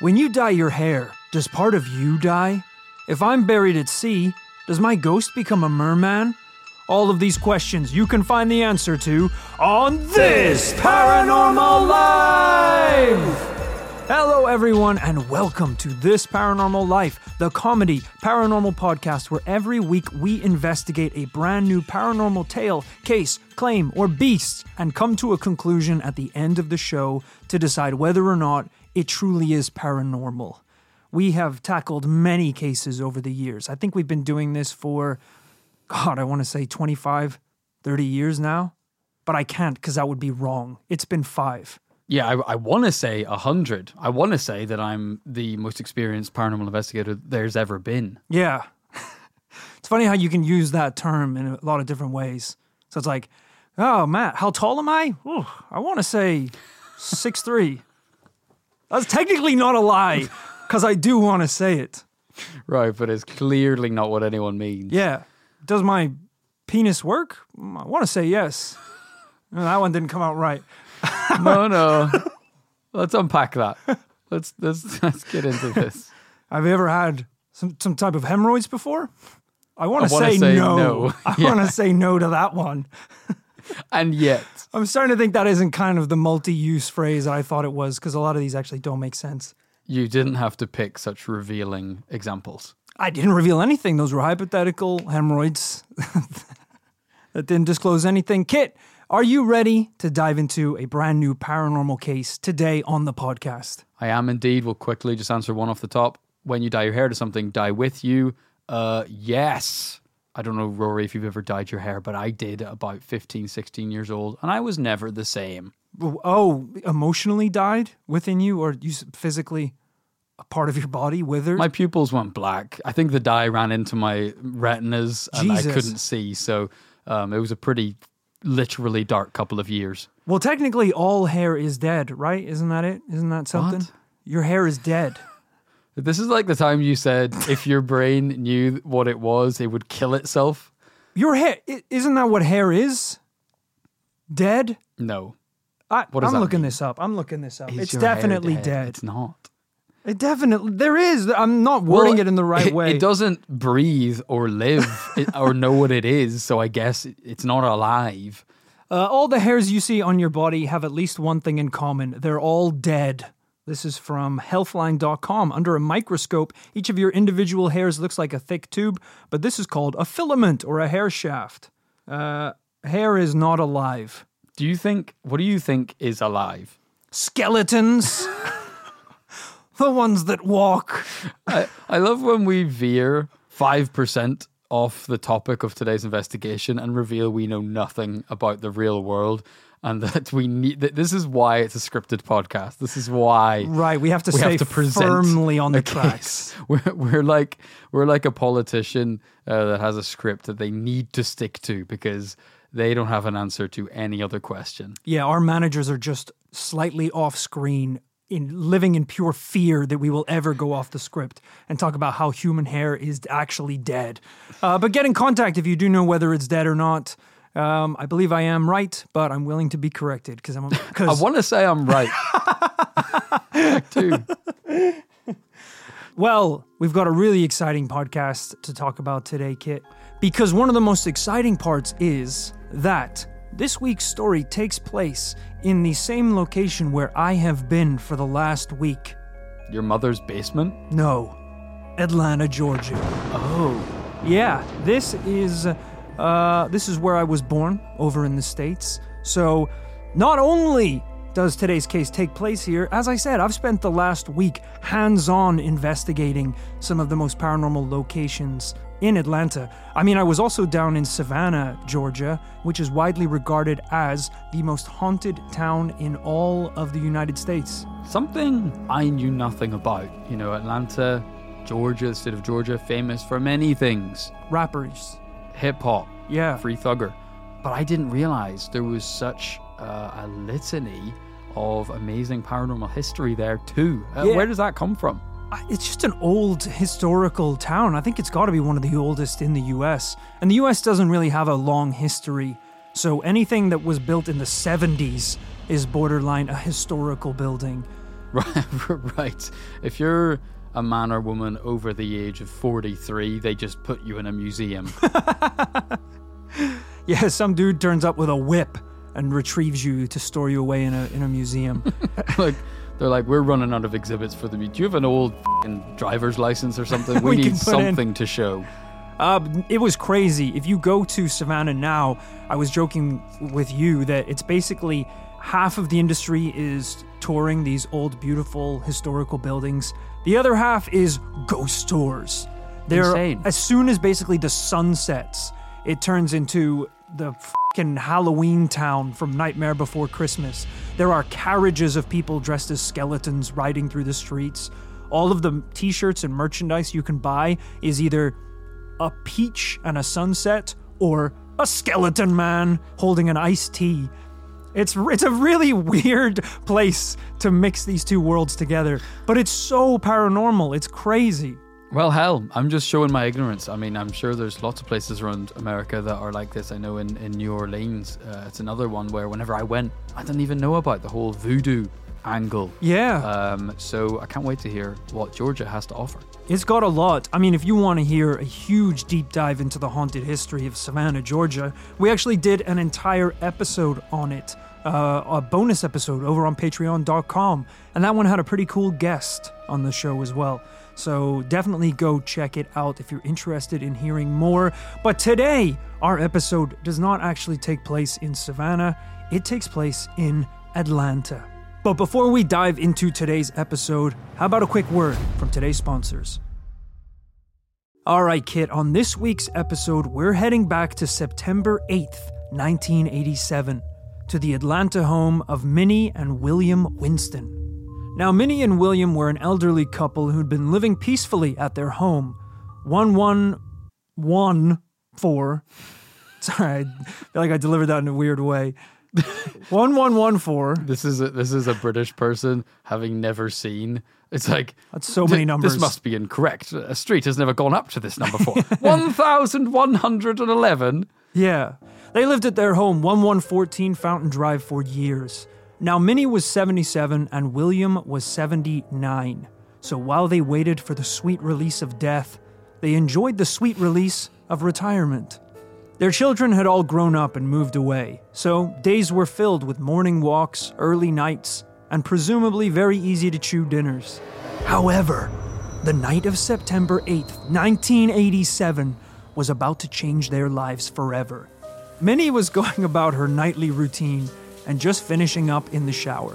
When you dye your hair, does part of you die? If I'm buried at sea, does my ghost become a merman? All of these questions you can find the answer to on this Paranormal Life! Hello, everyone, and welcome to This Paranormal Life, the comedy paranormal podcast where every week we investigate a brand new paranormal tale, case, claim, or beast and come to a conclusion at the end of the show to decide whether or not it truly is paranormal. We have tackled many cases over the years. I think we've been doing this for, God, I want to say 25, 30 years now, but I can't because that would be wrong. It's been five. Yeah, I, I want to say a hundred. I want to say that I'm the most experienced paranormal investigator there's ever been. Yeah. it's funny how you can use that term in a lot of different ways. So it's like, oh, Matt, how tall am I? Ooh, I want to say six three. That's technically not a lie because I do want to say it. Right, but it's clearly not what anyone means. Yeah. Does my penis work? Mm, I want to say yes. No, that one didn't come out right. no, no. Let's unpack that. Let's let's let's get into this. Have you ever had some, some type of hemorrhoids before? I want to say, say no. no. I Yeah. want to say no to that one. And yet, I'm starting to think that isn't kind of the multi-use phrase that I thought it was because a lot of these actually don't make sense. you didn't have to pick such revealing examples. I didn't reveal anything. Those were hypothetical hemorrhoids that didn't disclose anything. Kit, are you ready to dive into a brand new paranormal case today on the podcast? I am indeed. We'll quickly just answer one off the top. When you dye your hair to something, dye with you. Uh, yes. I don't know, Rory, if you've ever dyed your hair, but I did about 15, 16 years old, and I was never the same. Oh, emotionally died within you, or you physically a part of your body withered? My pupils went black. I think the dye ran into my retinas and Jesus. I couldn't see. So um, it was a pretty literally dark couple of years. well, technically, all hair is dead, right? Isn't that it? Isn't that something? What? Your hair is dead. This is like the time you said if your brain knew what it was, it would kill itself. Your hair i- isn't that what hair is? Dead. No. I, What does I'm that looking mean? this up. I'm looking this up. Is it's your hair definitely dead. It's not. It definitely there is. I'm not wording it in the right it, way. It doesn't breathe or live it- or know what it is. So I guess it- it's not alive. Uh, all the hairs you see on your body have at least one thing in common. They're all dead. This is from healthline.com. Under a microscope, each of your individual hairs looks like a thick tube, but this is called a filament or a hair shaft. Uh, hair is not alive. Do you think, what do you think is alive? Skeletons. the ones that walk. I, I love when we veer 5% off the topic of today's investigation and reveal we know nothing about the real world and that we need that this is why it's a scripted podcast. This is why Right, we have to we stay have to present firmly on the tracks. We're, we're like we're like a politician uh, that has a script that they need to stick to because they don't have an answer to any other question. Yeah, our managers are just slightly off screen in living in pure fear that we will ever go off the script and talk about how human hair is actually dead. Uh, but get in contact if you do know whether it's dead or not. Um, I believe I am right, but I'm willing to be corrected because I'm Cause... I want to say I'm right. Too. Well, we've got a really exciting podcast to talk about today, Kit, because one of the most exciting parts is that this week's story takes place in the same location where I have been for the last week. Your mother's basement? No, Atlanta, Georgia. Oh. Yeah, this is uh, this is where I was born over in the states. So, not only does today's case take place here, as I said, I've spent the last week hands-on investigating some of the most paranormal locations in Atlanta. I mean, I was also down in Savannah, Georgia, which is widely regarded as the most haunted town in all of the United States. Something I knew nothing about. You know, Atlanta, Georgia, the state of Georgia, famous for many things Rappers. hip hop, Yeah. free Thugger. But I didn't realize there was such uh, a litany of amazing paranormal history there, too. Uh, Yeah. Where does that come from? It's just an old historical town. I think it's got to be one of the oldest in the US. And the US doesn't really have a long history. So anything that was built in the 70s is borderline a historical building. right. If you're a man or woman over the age of 43, they just put you in a museum. Yeah, some dude turns up with a whip and retrieves you to store you away in a in a museum. like they're like, we're running out of exhibits for the. Do you have an old fing driver's license or something? We, We need put in- something to show. Uh, it was crazy. If you go to Savannah now, I was joking with you that it's basically half of the industry is touring these old, beautiful historical buildings. The other half is ghost tours. They're Insane. as soon as basically the sun sets, it turns into the fucking Halloween town from Nightmare Before Christmas. There are carriages of people dressed as skeletons riding through the streets. All of the t-shirts and merchandise you can buy is either a peach and a sunset or a skeleton man holding an iced tea. It's it's a really weird place to mix these two worlds together, but it's so paranormal. It's crazy. Well, hell, I'm just showing my ignorance. I mean, I'm sure there's lots of places around America that are like this. I know in, in New Orleans, uh, it's another one where whenever I went, I didn't even know about the whole voodoo angle. Yeah. Um, so I can't wait to hear what Georgia has to offer. It's got a lot. I mean, if you want to hear a huge deep dive into the haunted history of Savannah, Georgia, we actually did an entire episode on it, uh, a bonus episode over on patreon.com. And that one had a pretty cool guest on the show as well. So definitely go check it out if you're interested in hearing more. But today, our episode does not actually take place in Savannah, it takes place in Atlanta. But before we dive into today's episode, how about a quick word from today's sponsors? All right, Kit, on this week's episode, we're heading back to September 8th, 1987, to the Atlanta home of Minnie and William Winston. Now, Minnie and William were an elderly couple who'd been living peacefully at their home. 1114. Sorry, I feel like I delivered that in a weird way. 1114. This is a, this is a British person having never seen. It's like That's so many "Th- numbers. This must be incorrect. A street has never gone up to this number before. One thousand one hundred and eleven. Yeah. They lived at their home, 1114 Fountain Drive, for years. Now, Minnie was 77 and William was 79. So while they waited for the sweet release of death, they enjoyed the sweet release of retirement. Their children had all grown up and moved away, so days were filled with morning walks, early nights, and presumably very easy to chew dinners. However, the night of September 8th, 1987, was about to change their lives forever. Minnie was going about her nightly routine and just finishing up in the shower.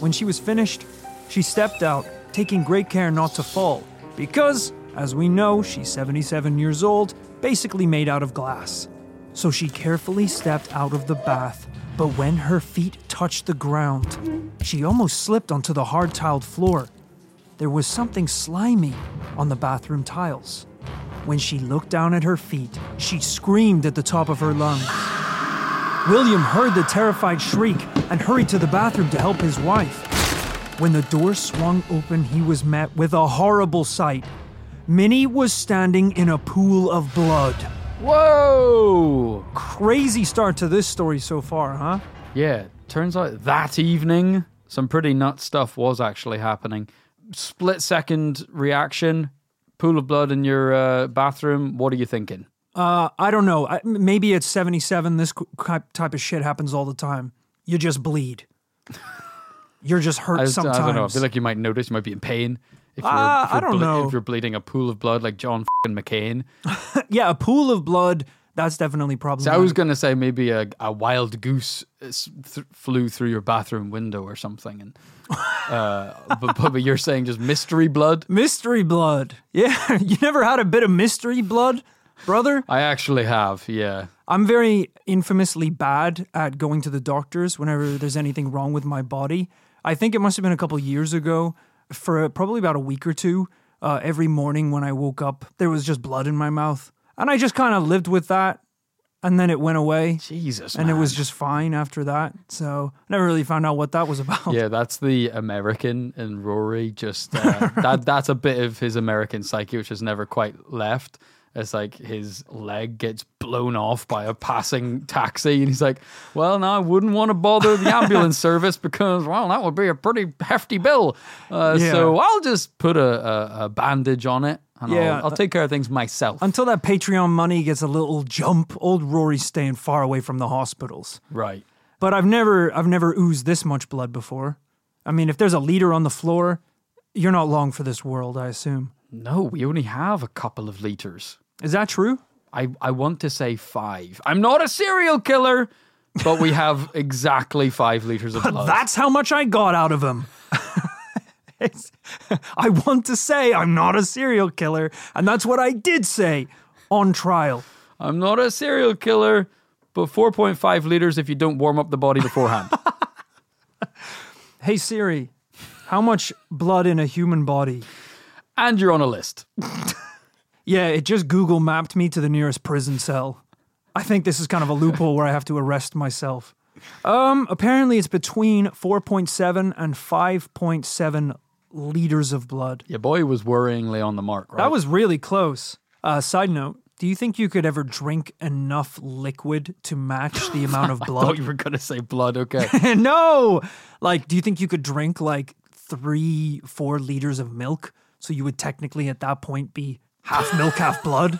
When she was finished, she stepped out, taking great care not to fall, because, as we know, she's 77 years old, basically made out of glass. So she carefully stepped out of the bath, but when her feet touched the ground, she almost slipped onto the hard tiled floor. There was something slimy on the bathroom tiles. When she looked down at her feet, she screamed at the top of her lungs. William heard the terrified shriek and hurried to the bathroom to help his wife. When the door swung open, he was met with a horrible sight. Minnie was standing in a pool of blood. Whoa! Crazy start to this story so far, huh? Yeah, turns out that evening, some pretty nut stuff was actually happening. Split second reaction, pool of blood in your uh, bathroom. What are you thinking? Uh, I don't know. I, maybe at 77, this type of shit happens all the time. You just bleed. You're just hurt I, sometimes. I don't know. I feel like you might notice you might be in pain. If you're, Ah, if you're I don't ble- know. If you're bleeding a pool of blood like John McCain. yeah, a pool of blood, that's definitely So problematic. I was going to say maybe a, a wild goose th- flew through your bathroom window or something. And uh, but, but, but you're saying just mystery blood? Mystery blood. Yeah, you never had a bit of mystery blood, brother? I actually have, yeah. I'm very infamously bad at going to the doctors whenever there's anything wrong with my body. I think it must have been a couple years ago, for probably about a week or two. Uh, every morning when I woke up, there was just blood in my mouth. And I just kind of lived with that. And then it went away. Jesus, And it was just fine after that. So I never really found out what that was about. Yeah, that's the American in Rory. Just uh, that that's a bit of his American psyche, which has never quite left. It's like his leg gets blown off by a passing taxi. And he's like, Well, now I wouldn't want to bother the ambulance service because, well, that would be a pretty hefty bill. Uh, Yeah. So I'll just put a, a, a bandage on it and Yeah, I'll, I'll take care of things myself. Until that Patreon money gets a little jump, old Rory's staying far away from the hospitals. right. But I've never I've never oozed this much blood before. I mean, if there's a leader on the floor, you're not long for this world, I assume. No, we only have a couple of liters. Is that true? I, I want to say five. I'm not a serial killer, but we have exactly five liters of blood. That's how much I got out of him. It's- I want to say I'm not a serial killer, and that's what I did say on trial. I'm not a serial killer, but 4.5 liters if you don't warm up the body beforehand. Hey Siri, how much blood in a human body? and you're on a list. Yeah, it just Google mapped me to the nearest prison cell. I think this is kind of a loophole where I have to arrest myself. Um, apparently it's between 4.7 and 5.7 liters of blood. Your boy was worryingly on the mark, right? That was really close. Uh, side note, do you think you could ever drink enough liquid to match the amount of I thought blood? you were going to say blood. Okay. no! Like, do you think you could drink like three, four liters of milk? So you would technically at that point be half milk, half blood?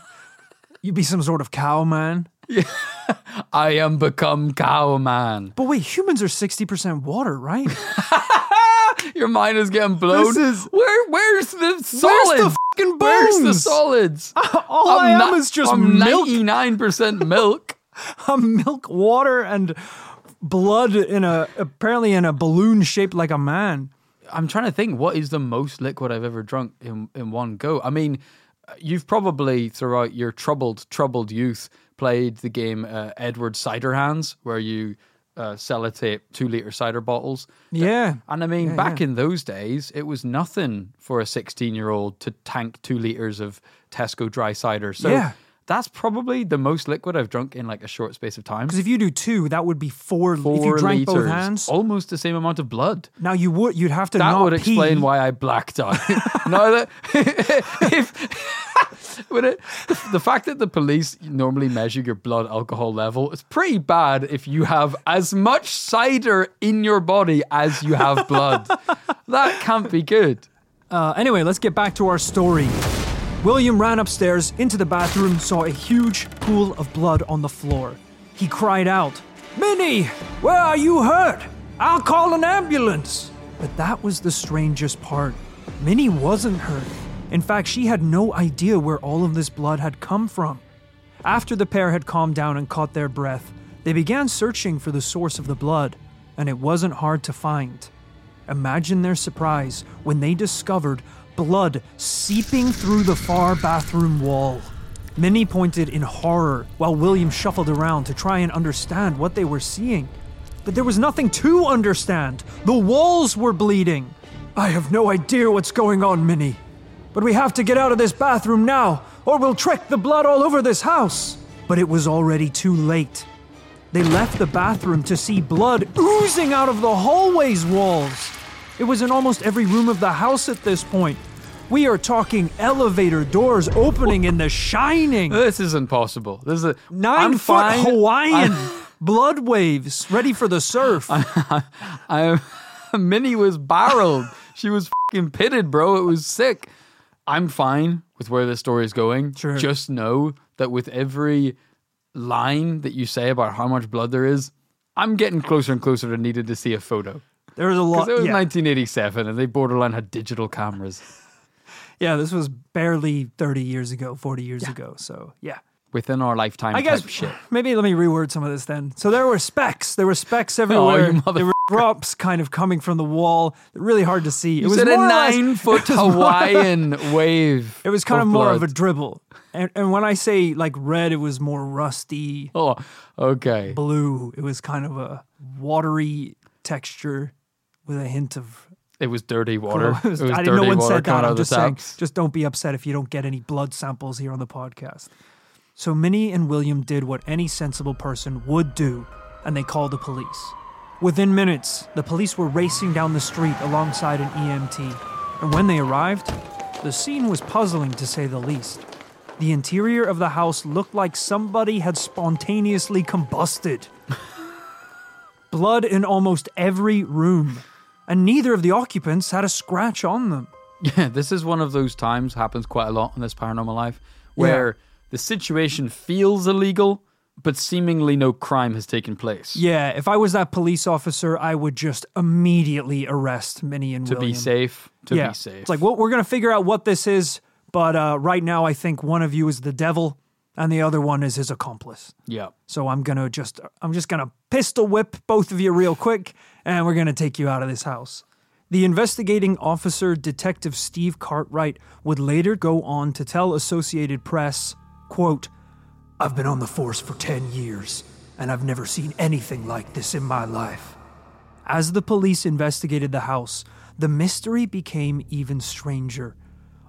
You'd be some sort of cow man. I am become cow man. But wait, humans are 60% water, right? Your mind is getting blown. Is- Where? Where's the solids? Where's the fucking bones? Where's the solids? All I am is just I'm milk. 99% milk. I'm milk, water, and blood in a apparently in a balloon shaped like a man. I'm trying to think what is the most liquid I've ever drunk in in one go. I mean, you've probably throughout your troubled troubled youth played the game uh, Edward Cider Hands, where you uh, sellotape two liter cider bottles. Yeah. And I mean, Yeah, back yeah. in those days, it was nothing for a 16 year old to tank two liters of Tesco dry cider. So Yeah. That's probably the most liquid I've drunk in like a short space of time. Because if you do two, that would be four. Four if you drank liters, both hands, almost the same amount of blood. now you would you'd have to That would explain pee. why I blacked out. no, that if it, the, the fact that the police normally measure your blood alcohol level is pretty bad if you have as much cider in your body as you have blood. that can't be good. Uh, anyway, let's get back to our story. William ran upstairs into the bathroom, saw a huge pool of blood on the floor. He cried out, Minnie, where are you hurt? I'll call an ambulance. But that was the strangest part. Minnie wasn't hurt. In fact, she had no idea where all of this blood had come from. After the pair had calmed down and caught their breath, they began searching for the source of the blood, and it wasn't hard to find. Imagine their surprise when they discovered blood seeping through the far bathroom wall. Minnie pointed in horror while William shuffled around to try and understand what they were seeing. But there was nothing to understand. The walls were bleeding. I have no idea what's going on, Minnie. But we have to get out of this bathroom now, or we'll trek the blood all over this house. But it was already too late. They left the bathroom to see blood oozing out of the hallway's walls. It was in almost every room of the house at this point. We are talking elevator doors opening in The Shining. This isn't possible. This is a, 9 I'm foot fine. Hawaiian blood waves ready for the surf. I, Minnie was barreled. she was fucking pitted, bro. It was sick. I'm fine with where this story is going. Sure. Just know that with every line that you say about how much blood there is, I'm getting closer and closer to needing to see a photo. There was a lot. It was Yeah. 1987 and they borderline had digital cameras. yeah, this was barely 30 years ago, 40 years ago. So, yeah. Within our lifetime I guess shit. maybe let me reword some of this then. So there were specks. There were specks everywhere. Oh, you there were drops kind of coming from the wall. Really hard to see. It it was a or less- nine foot more- Hawaiian wave. It was kind of more of a dribble. And, and when I say like red, it was more rusty Oh, okay. blue. It was kind of a watery texture with a hint of. It was dirty water. It was- I didn't. No one said that. I'm just saying. Just don't be upset if you don't get any blood samples here on the podcast. So Minnie and William did what any sensible person would do, and they called the police. Within minutes, the police were racing down the street alongside an EMT, and when they arrived, the scene was puzzling to say the least. The interior of the house looked like somebody had spontaneously combusted. Blood in almost every room, and neither of the occupants had a scratch on them. Yeah, this is one of those times happens quite a lot in this paranormal life where the situation feels illegal, but seemingly no crime has taken place. Yeah, if I was that police officer, I would just immediately arrest Minnie and To William. be safe, to yeah. be safe. It's like, well, we're gonna figure out what this is, but uh, right now, I think one of you is the devil, and the other one is his accomplice. yeah. So I'm gonna just, I'm just gonna pistol whip both of you real quick, and we're gonna take you out of this house. The investigating officer, Detective Steve Cartwright, would later go on to tell Associated Press, quote, I've been on the force for 10 years, and I've never seen anything like this in my life. As the police investigated the house, the mystery became even stranger.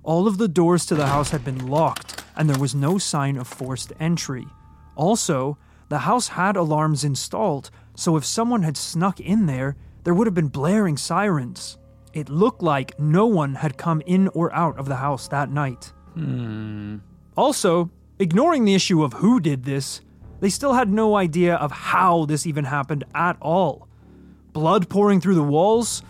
All of the doors to the house had been locked, and there was no sign of forced entry. Also, the house had alarms installed, so if someone had snuck in there, there would have been blaring sirens. It looked like no one had come in or out of the house that night. Hmm. Also, ignoring the issue of who did this, they still had no idea of how this even happened at all. Blood pouring through the walls?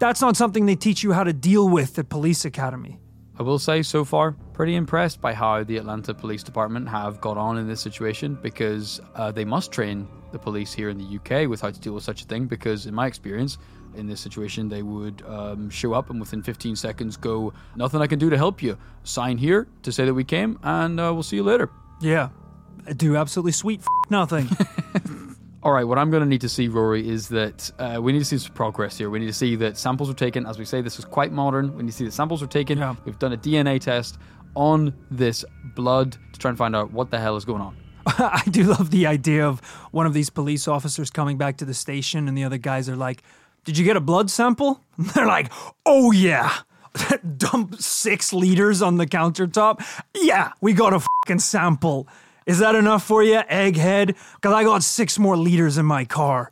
That's not something they teach you how to deal with at Police Academy. I will say so far, pretty impressed by how the Atlanta Police Department have got on in this situation because uh, they must train the police here in the UK with how to deal with such a thing. Because, in my experience, in this situation, they would um, show up and within 15 seconds go, Nothing I can do to help you. Sign here to say that we came, and uh, we'll see you later. Yeah, do absolutely sweet f- nothing. All right, what I'm going to need to see, Rory, is that uh, we need to see some progress here. We need to see that samples were taken. As we say, this is quite modern. We need to see that samples were taken. Yeah. We've done a DNA test on this blood to try and find out what the hell is going on. I do love the idea of one of these police officers coming back to the station, and the other guys are like, Did you get a blood sample? And they're like, Oh, yeah. Dump six liters on the countertop. Yeah, we got a fucking sample. Is that enough for you, egghead? Because I got six more liters in my car.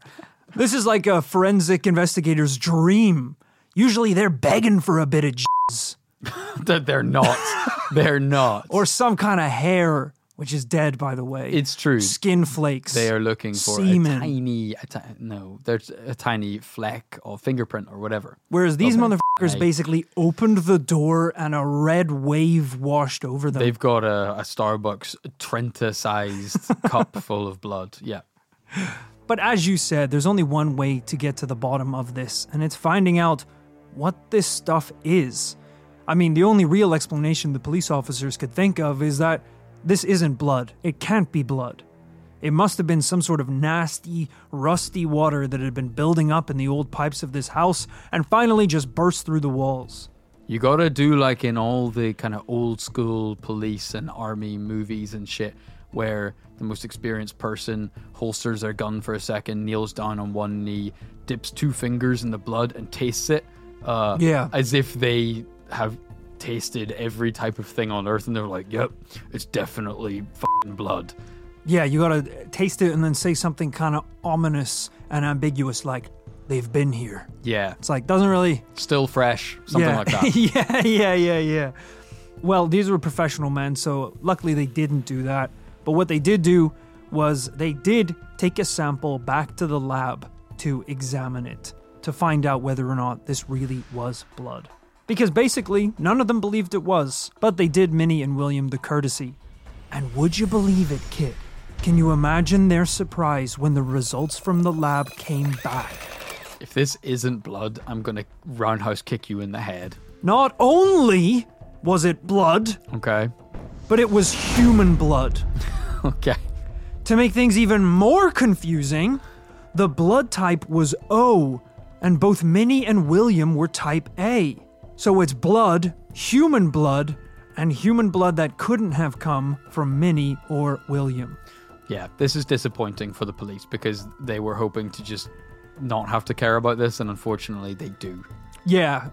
This is like a forensic investigator's dream. Usually they're begging for a bit of jizz That they're not. they're not. or some kind of hair, which is dead, by the way. it's true. skin flakes. They are looking for Semen. a tiny, a ti- no, there's a tiny fleck or fingerprint or whatever. Whereas these Okay. motherfuckers basically opened the door and a red wave washed over them. They've got a, a Starbucks Trenta-sized cup full of blood. Yeah. But as you said, there's only one way to get to the bottom of this, and it's finding out what this stuff is. I mean, the only real explanation the police officers could think of is that this isn't blood. It can't be blood. It must have been some sort of nasty, rusty water that had been building up in the old pipes of this house and finally just burst through the walls. You gotta do like in all the kind of old school police and army movies and shit, where the most experienced person holsters their gun for a second, kneels down on one knee, dips two fingers in the blood, and tastes it. Uh, Yeah. As if they have tasted every type of thing on earth, and they're like, "Yep, it's definitely blood." Yeah, you gotta taste it and then say something kind of ominous and ambiguous like, they've been here. Yeah, It's like, doesn't really. still fresh, something yeah. like that. yeah, yeah, yeah, yeah. Well, these were professional men, so luckily they didn't do that. But what they did do was they did take a sample back to the lab to examine it to find out whether or not this really was blood. Because basically, none of them believed it was, but they did Minnie and William the courtesy. And would you believe it, kid? Can you imagine their surprise when the results from the lab came back? If this isn't blood, I'm gonna roundhouse kick you in the head. Not only was it blood, Okay. but it was human blood. Okay. To make things even more confusing, the blood type was O, and both Minnie and William were type A. So it's blood, human blood, and human blood that couldn't have come from Minnie or William. Yeah, this is disappointing for the police because they were hoping to just not have to care about this, and unfortunately, they do. Yeah,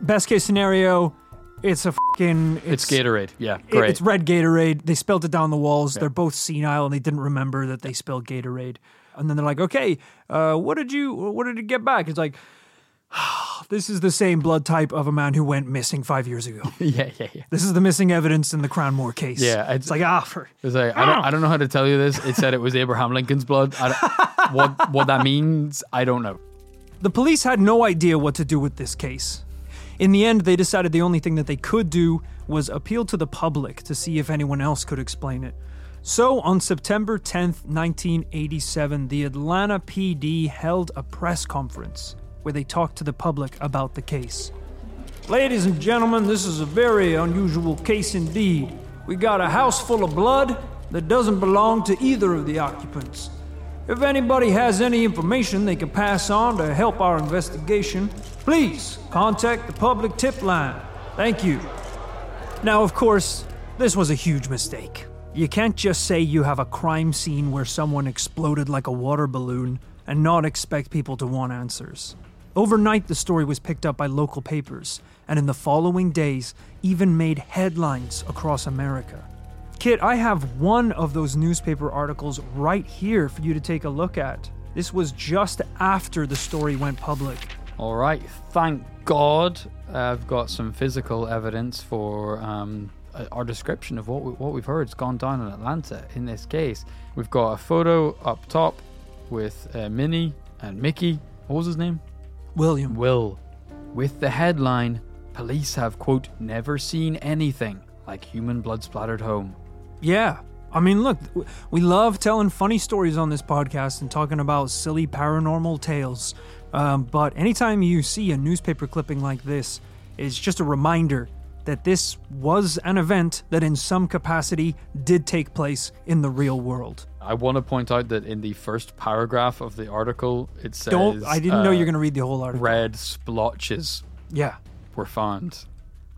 best case scenario, it's a fucking. It's, Gatorade. Yeah, great. It's red Gatorade. They spilled it down the walls. They're both senile and they didn't remember that they spilled Gatorade. And then they're like, "Okay, uh, what did you what did you get back?" It's like, This is the same blood type of a man who went missing five years ago. yeah, yeah, yeah. This is the missing evidence in the Crown Cranmore case. Yeah, it's, it's- like ah, for, It's like, I don't, I don't know how to tell you this. It said it was Abraham Lincoln's blood. I don't- what what that means, I don't know. The police had no idea what to do with this case. In the end, they decided the only thing that they could do was appeal to the public to see if anyone else could explain it. So, on September 10th, 1987, the Atlanta PD held a press conference where they talked to the public about the case. Ladies and gentlemen, this is a very unusual case indeed. We got a house full of blood that doesn't belong to either of the occupants. If anybody has any information they can pass on to help our investigation, please contact the public tip line. Thank you. Now, of course, this was a huge mistake. You can't just say you have a crime scene where someone exploded like a water balloon and not expect people to want answers. Overnight, the story was picked up by local papers, and in the following days, even made headlines across America. Kit, I have one of those newspaper articles right here for you to take a look at. This was just after the story went public. All right, thank God I've got some physical evidence for um, our description of what we, what we've heard has gone down in Atlanta. In this case, we've got a photo up top with uh, Minnie and Mickey. What was his name? William. Will, with the headline Police have, quote, never seen anything like human blood splattered home. Yeah. I mean, look, we love telling funny stories on this podcast and talking about silly paranormal tales. Um, but anytime you see a newspaper clipping like this, it's just a reminder that this was an event that, in some capacity, did take place in the real world. I want to point out that in the first paragraph of the article, it says Don't. I didn't know uh, you're going to read the whole article. red splotches Yeah. were found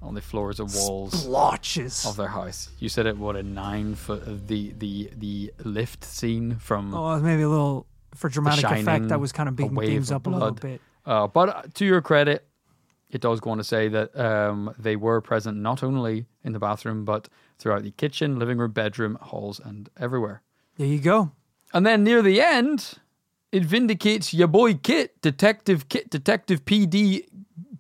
on the floors and walls Blotches. of their house. You said it what a nine foot the the the lift scene from Oh, maybe a little for dramatic effect. That was kind of a bigging things up a little bit. Uh, but uh, to your credit, it does go on to say that um, they were present not only in the bathroom but throughout the kitchen, living room, bedroom, halls, and everywhere. There you go. And then near the end, it vindicates your boy Kit, Detective Kit, Detective PD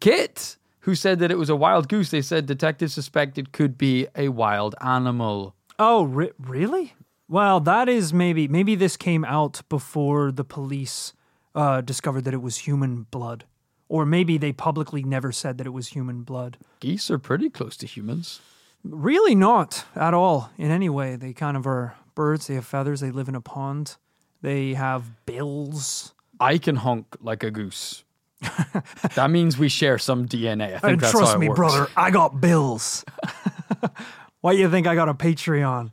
Kit, who said that it was a wild goose. They said detectives suspected it could be a wild animal. Oh, re- really? Well, that is maybe maybe this came out before the police uh, discovered that it was human blood, or maybe they publicly never said that it was human blood. Geese are pretty close to humans. Really, not at all in any way. They kind of are birds. They have feathers. They live in a pond. They have bills. I can honk like a goose. that means we share some DNA. I think And that's trust how it me, works. brother, I got bills. Why do you think I got a Patreon?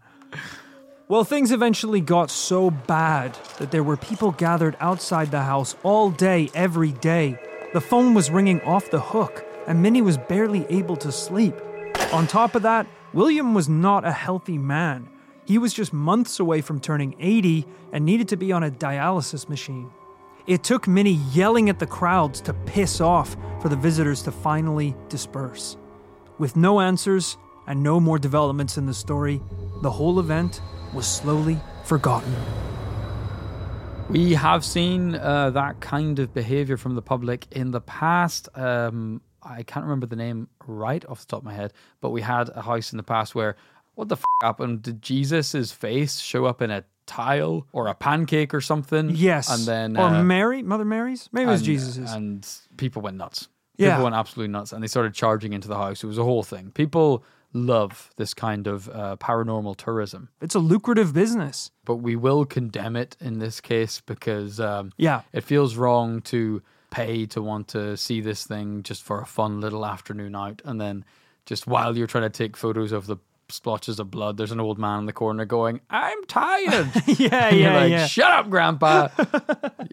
Well, things eventually got so bad that there were people gathered outside the house all day, every day. The phone was ringing off the hook, and Minnie was barely able to sleep. On top of that, William was not a healthy man. He was just months away from turning 80 and needed to be on a dialysis machine. It took Minnie yelling at the crowds to piss off for the visitors to finally disperse. With no answers and no more developments in the story, the whole event was slowly forgotten. We have seen uh, that kind of behavior from the public in the past. Um, I can't remember the name right off the top of my head, but we had a house in the past where what the f- happened? Did Jesus' face show up in a tile or a pancake or something? Yes. and then or uh, Mary, Mother Mary's? Maybe it was and, Jesus's. and people went nuts. Yeah. People went absolutely nuts, and they started charging into the house. It was a whole thing. People love this kind of uh, paranormal tourism, it's a lucrative business. but we will condemn it in this case because um, Yeah. it feels wrong to pay to want to see this thing just for a fun little afternoon out, and then just while you're trying to take photos of the splotches of blood, there's an old man in the corner going, "I'm tired." Yeah, And yeah, like, yeah. Shut up, Grandpa.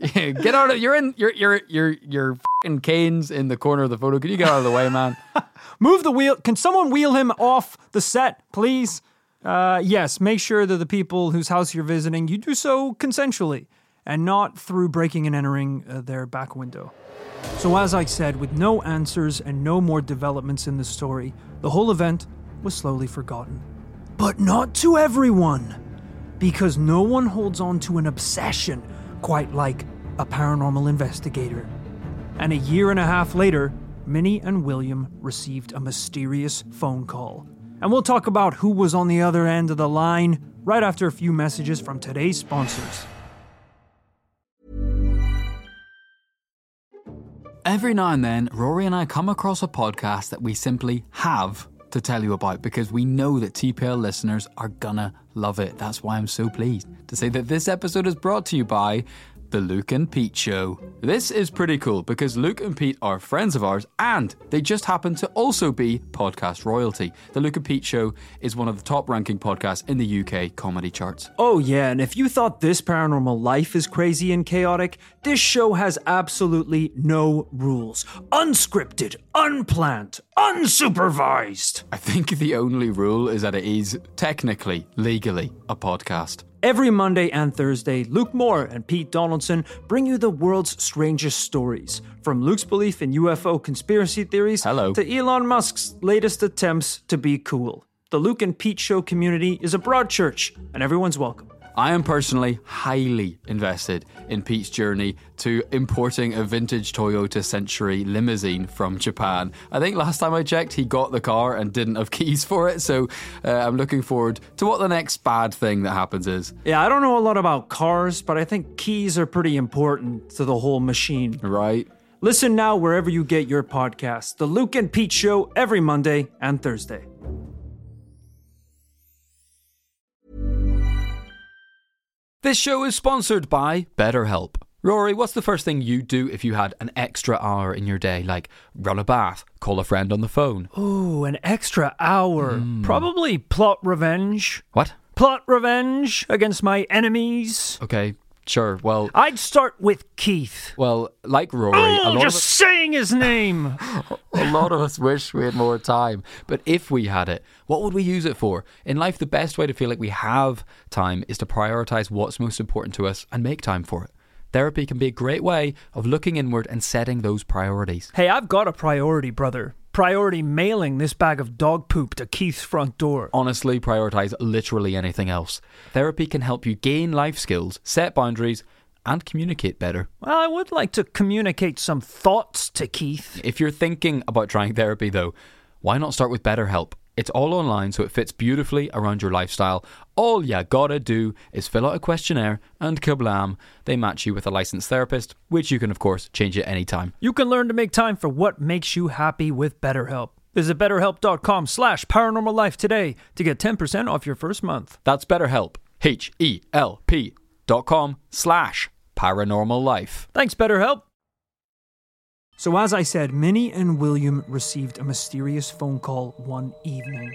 get out of you're in you're you're you're you're fucking canes in the corner of the photo. Can you get out of the way, man? Move the wheel. Can someone wheel him off the set, please? Uh, yes, make sure that the people whose house you're visiting, you do so consensually and not through breaking and entering uh, their back window. So, as I said, with no answers and no more developments in the story, the whole event was slowly forgotten. But not to everyone, because no one holds on to an obsession quite like a paranormal investigator. And a year and a half later, Minnie and William received a mysterious phone call. And we'll talk about who was on the other end of the line right after a few messages from today's sponsors. Every now and then, Rory and I come across a podcast that we simply have to tell you about because we know that TPL listeners are gonna love it. That's why I'm so pleased to say that this episode is brought to you by the Luke and Pete Show. This is pretty cool because Luke and Pete are friends of ours and they just happen to also be podcast royalty. The Luke and Pete Show is one of the top ranking podcasts in the UK comedy charts. Oh, yeah, and if you thought this paranormal life is crazy and chaotic, this show has absolutely no rules. Unscripted, unplanned, unsupervised. I think the only rule is that it is technically, legally, a podcast. Every Monday and Thursday, Luke Moore and Pete Donaldson bring you the world's strangest stories. From Luke's belief in UFO conspiracy theories Hello. to Elon Musk's latest attempts to be cool. The Luke and Pete Show community is a broad church, and everyone's welcome. I am personally highly invested in Pete's journey to importing a vintage Toyota Century limousine from Japan. I think last time I checked, he got the car and didn't have keys for it, so uh, I'm looking forward to what the next bad thing that happens is. Yeah, I don't know a lot about cars, but I think keys are pretty important to the whole machine. Right? Listen now wherever you get your podcast. The Luke and Pete Show every Monday and Thursday. This show is sponsored by BetterHelp. Rory, what's the first thing you'd do if you had an extra hour in your day? Like run a bath, call a friend on the phone. Ooh, an extra hour. Hmm. Probably plot revenge. What? Plot revenge against my enemies. Okay, sure. Well, I'd start with Keith. well, like Rory, a Oh, lot just of us- saying his name. A lot of us wish we had more time. But if we had it, what would we use it for? In life, the best way to feel like we have time is to prioritize what's most important to us and make time for it. Therapy can be a great way of looking inward and setting those priorities. hey, I've got a priority, brother. Priority mailing this bag of dog poop to Keith's front door. Honestly, prioritize literally anything else. Therapy can help you gain life skills, set boundaries, and communicate better. Well, I would like to communicate some thoughts to Keith. If you're thinking about trying therapy, though, why not start with BetterHelp? It's all online, so it fits beautifully around your lifestyle. All you gotta do is fill out a questionnaire, and kablam, they match you with a licensed therapist, which you can, of course, change at any time. You can learn to make time for what makes you happy with BetterHelp. Visit betterhelp.com slash paranormal life today to get 10% off your first month. That's BetterHelp, H E L P dot com slash paranormal life. Thanks, BetterHelp. So, as I said, Minnie and William received a mysterious phone call one evening.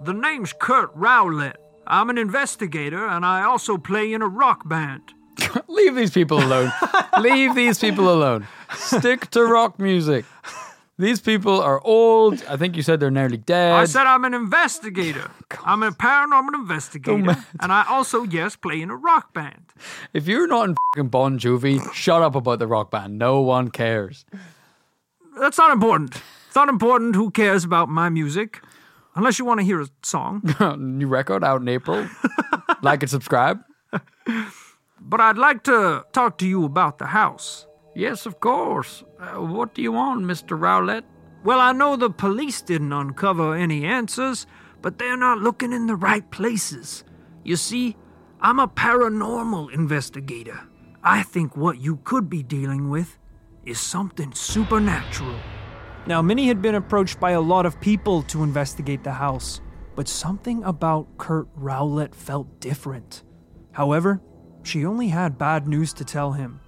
The name's Kurt Rowlett. I'm an investigator and I also play in a rock band. Leave these people alone. Leave these people alone. Stick to rock music. These people are old. I think you said they're nearly dead. I said I'm an investigator. I'm a paranormal investigator. and I also, yes, play in a rock band. if you're not in fucking Bon Jovi, shut up about the rock band. No one cares. That's not important. It's not important who cares about my music. Unless you want to hear a song. New record out in April. like and subscribe. But I'd like to talk to you about the house. Yes, of course. Uh, what do you want, Mr. Rowlett? Well, I know the police didn't uncover any answers, but they're not looking in the right places. You see, I'm a paranormal investigator. I think what you could be dealing with is something supernatural. Now, Minnie had been approached by a lot of people to investigate the house, but something about Kurt Rowlett felt different. However, she only had bad news to tell him.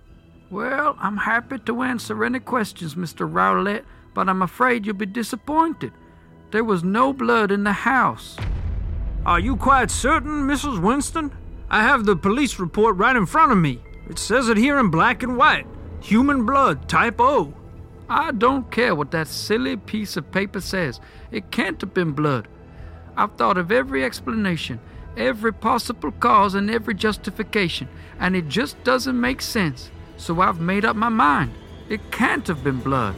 Well, I'm happy to answer any questions, Mr. Rowlett, but I'm afraid you'll be disappointed. There was no blood in the house. Are you quite certain, Mrs. Winston? I have the police report right in front of me. It says it here in black and white. Human blood, type O. I don't care what that silly piece of paper says. It can't have been blood. I've thought of every explanation, every possible cause, and every justification, and it just doesn't make sense. So I've made up my mind. It can't have been blood.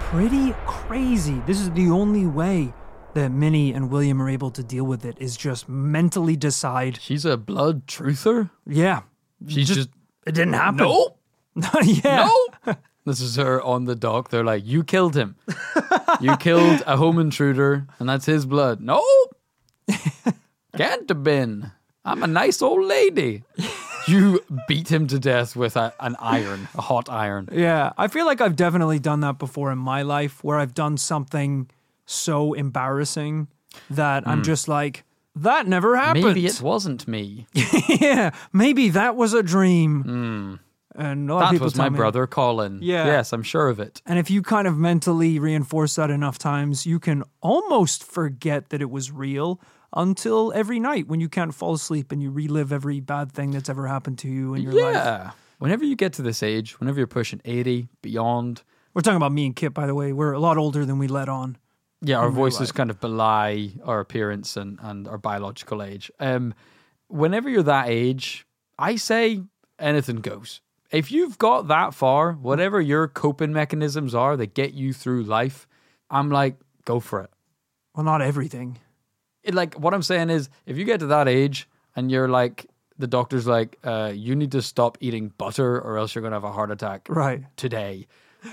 Pretty crazy. This is the only way that Minnie and William are able to deal with it is just mentally decide, She's a blood truther? yeah, She's just, It didn't happen. Nope. yeah. No. this is her on the dock. They're like, you killed him. you killed a home intruder, and that's his blood. No. Can't have been. I'm a nice old lady. You beat him to death with a, an iron, a hot iron. Yeah, I feel like I've definitely done that before in my life where I've done something so embarrassing that I'm just like, that never happened. Hmm. Maybe it wasn't me. yeah, maybe that was a dream. And a lot of That people was my me- brother Colin. Yeah. Yes, I'm sure of it. And if you kind of mentally reinforce that enough times, you can almost forget that it was real until every night when you can't fall asleep and you relive every bad thing that's ever happened to you in your life. Yeah. Whenever you get to this age, whenever you're pushing 80, beyond, We're talking about me and Kit, by the way. We're a lot older than we let on. yeah, our voices kind of belie our appearance and, and our biological age. Um, whenever you're that age, I say anything goes. If you've got that far, whatever your coping mechanisms are that get you through life, I'm like, go for it. Well, not everything. It, like what I'm saying is, if you get to that age and you're like, the doctor's like, uh, you need to stop eating butter or else you're gonna have a heart attack Right. today.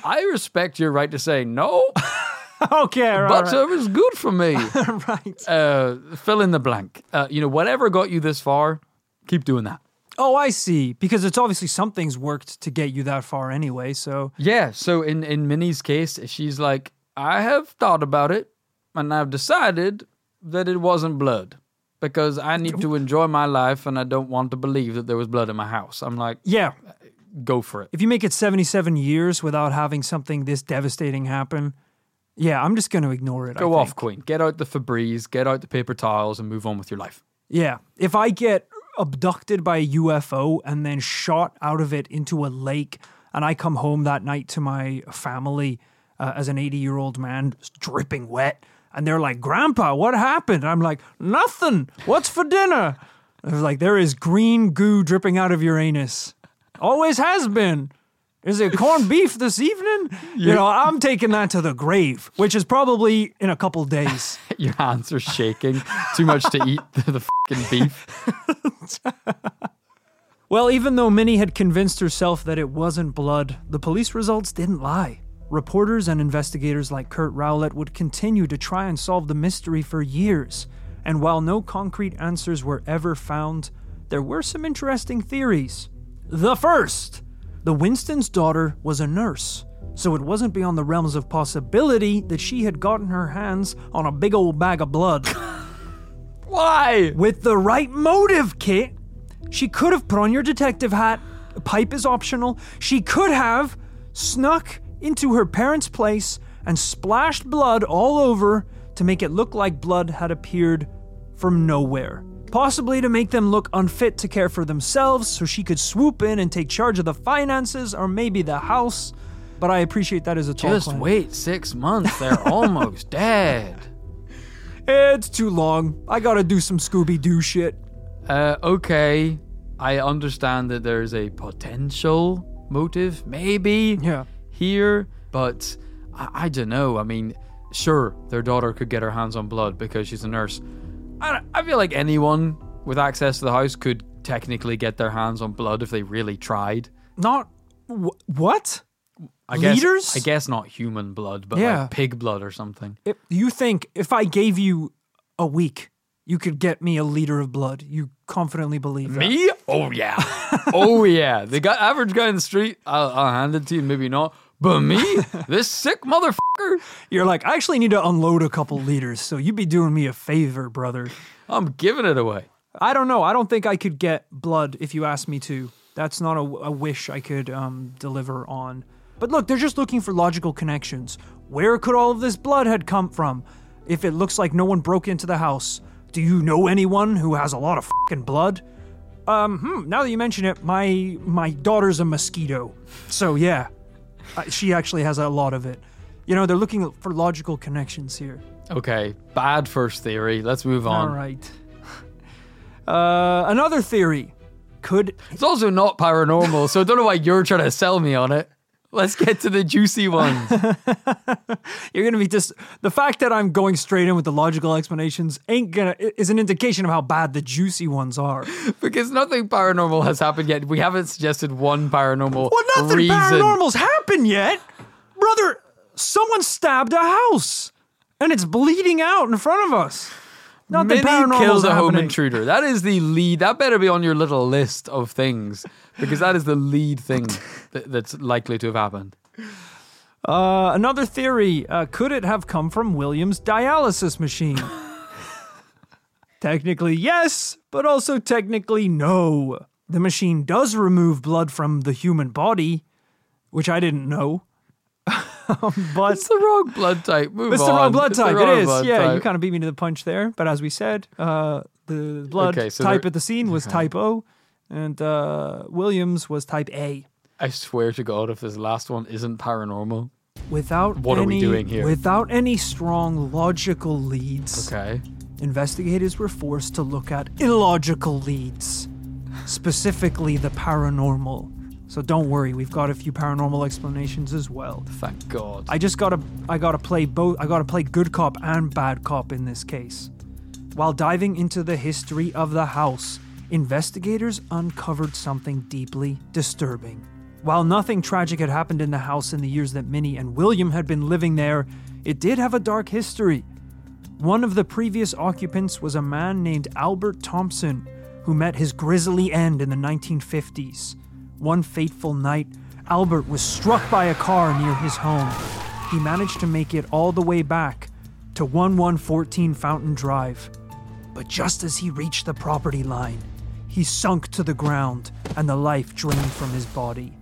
I respect your right to say no. Okay, right. Butter is good for me. right. Uh, fill in the blank. Uh, you know, whatever got you this far, keep doing that. Oh, I see. Because it's obviously something's worked to get you that far anyway. So, Yeah. So in in Minnie's case, she's like, I have thought about it, and I've decided that it wasn't blood because I need to enjoy my life, and I don't want to believe that there was blood in my house. I'm like, yeah, go for it. if you make it 77 years without having something this devastating happen, yeah, I'm just going to ignore it. Go off, Queen. Get out the Febreze, get out the paper towels, and move on with your life. Yeah. If I get abducted by a UFO and then shot out of it into a lake, and I come home that night to my family uh, as an 80 year old man, dripping wet, and they're like, Grandpa, what happened? I'm like, Nothing. What's for dinner? They're like, There is green goo dripping out of your anus. Always has been. Is it corned beef this evening? You know, I'm taking that to the grave, which is probably in a couple days. Your hands are shaking. Too much to eat the, the fucking beef. Well, even though Minnie had convinced herself that it wasn't blood, the police results didn't lie. Reporters and investigators like Kurt Rowlett would continue to try and solve the mystery for years. And while no concrete answers were ever found, there were some interesting theories. The first the Winston's daughter was a nurse, so it wasn't beyond the realms of possibility that she had gotten her hands on a big old bag of blood. Why? With the right motive, Kit, she could have put on your detective hat. A pipe is optional. She could have snuck into her parents' place and splashed blood all over to make it look like blood had appeared from nowhere. Possibly to make them look unfit to care for themselves so she could swoop in and take charge of the finances or maybe the house. But I appreciate that as a tall Just claim. wait six months. They're almost dead. It's too long. I gotta do some Scooby Doo shit. Uh, okay. I understand that there's a potential motive, maybe. Yeah. Here, but I, I don't know. I mean, sure, their daughter could get her hands on blood because she's a nurse. I, I feel like anyone with access to the house could technically get their hands on blood if they really tried. Not. Wh- what? I guess, Liters? I guess not human blood, but Yeah. like pig blood or something. If you think if I gave you a week, you could get me a liter of blood? You confidently believe that? Me? Oh yeah, oh yeah. The guy, average guy in the street, I'll, I'll hand it to you. Maybe not, but me, this sick motherfucker, You're like, I actually need to unload a couple liters, so you'd be doing me a favor, brother. I'm giving it away. I don't know. I don't think I could get blood if you asked me to. That's not a, a wish I could um, deliver on. But look, they're just looking for logical connections. Where could all of this blood had come from? If it looks like no one broke into the house, do you know anyone who has a lot of fucking blood? Um, hmm, now that you mention it, my my daughter's a mosquito. So yeah, she actually has a lot of it. You know, they're looking for logical connections here. Okay, bad first theory. Let's move on. All right. Uh, another theory could It's also not paranormal, so I don't know why you're trying to sell me on it. Let's get to the juicy ones. You're gonna be just the fact that I'm going straight in with the logical explanations ain't gonna is an indication of how bad the juicy ones are. because nothing paranormal has happened yet. We haven't suggested one paranormal Well, nothing reason. paranormal's happened yet, brother. Someone stabbed a house, and it's bleeding out in front of us. Nothing Minnie paranormal's kills a home intruder. That is the lead. That better be on your little list of things because that is the lead thing that, that's likely to have happened. Uh, another theory: uh, could it have come from William's dialysis machine? technically, yes, but also technically, no. The machine does remove blood from the human body, which I didn't know. but It's the wrong blood type. Move it's on. the wrong blood It's type. wrong it is. Yeah, you kind of beat me to the punch there. But as we said, uh, the blood Okay, so type there- at the scene was type O, and uh, Williams was type A. I swear to God, if this last one isn't paranormal. Without What are we any, doing here? Without any strong logical leads, Okay. investigators were forced to look at illogical leads, specifically the paranormal. So don't worry, we've got a few paranormal explanations as well. Thank God. I just gotta I gotta play both I gotta play good cop and bad cop in this case. While diving into the history of the house, investigators uncovered something deeply disturbing. While nothing tragic had happened in the house in the years that Minnie and William had been living there, it did have a dark history. One of the previous occupants was a man named Albert Thompson, who met his grisly end in the 1950s. One fateful night, Albert was struck by a car near his home. He managed to make it all the way back to 1114 Fountain Drive. But just as he reached the property line, he sunk to the ground and the life drained from his body.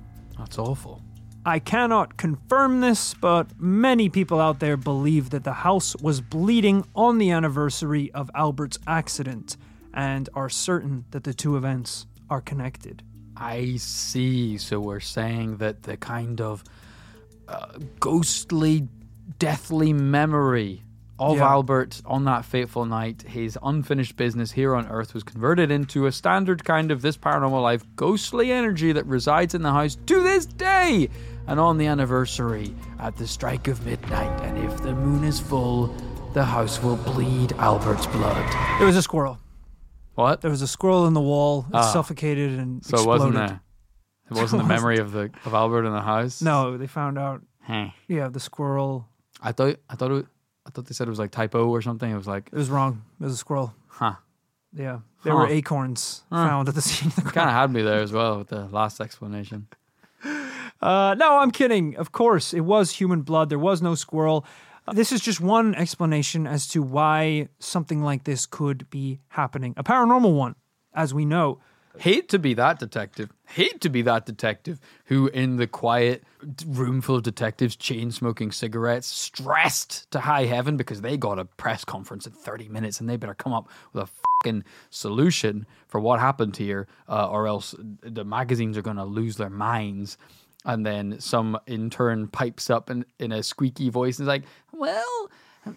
That's awful. I cannot confirm this, but many people out there believe that the house was bleeding on the anniversary of Albert's accident and are certain that the two events are connected. I see. So we're saying that the kind of uh, ghostly, deathly memory of Yeah. Albert on that fateful night, his unfinished business here on Earth was converted into a standard kind of this paranormal life ghostly energy that resides in the house to this day. And on the anniversary, at the strike of midnight, and if the moon is full, the house will bleed Albert's blood. There was a squirrel. What? There was a squirrel in the wall. It Ah. suffocated and So it exploded. wasn't there. It wasn't the memory of the of Albert in the house. No, they found out. Huh. Yeah, the squirrel. I thought I thought it, thought they said it was like typo or something. It was like, It was wrong. It was a squirrel. huh. Yeah, there were Huh. acorns Huh. found at the scene of the crime. Kind of had me there as well with the last explanation. Uh, no, I'm kidding. Of course, it was human blood. There was no squirrel. Uh, This is just one explanation as to why something like this could be happening. A paranormal one, as we know. Hate to be that detective. Hate to be that detective who, in the quiet room full of detectives, chain smoking cigarettes, stressed to high heaven because they got a press conference in 30 minutes and they better come up with a fucking solution for what happened here, uh, or else the magazines are going to lose their minds. And then some intern pipes up in, in a squeaky voice and is like, Well,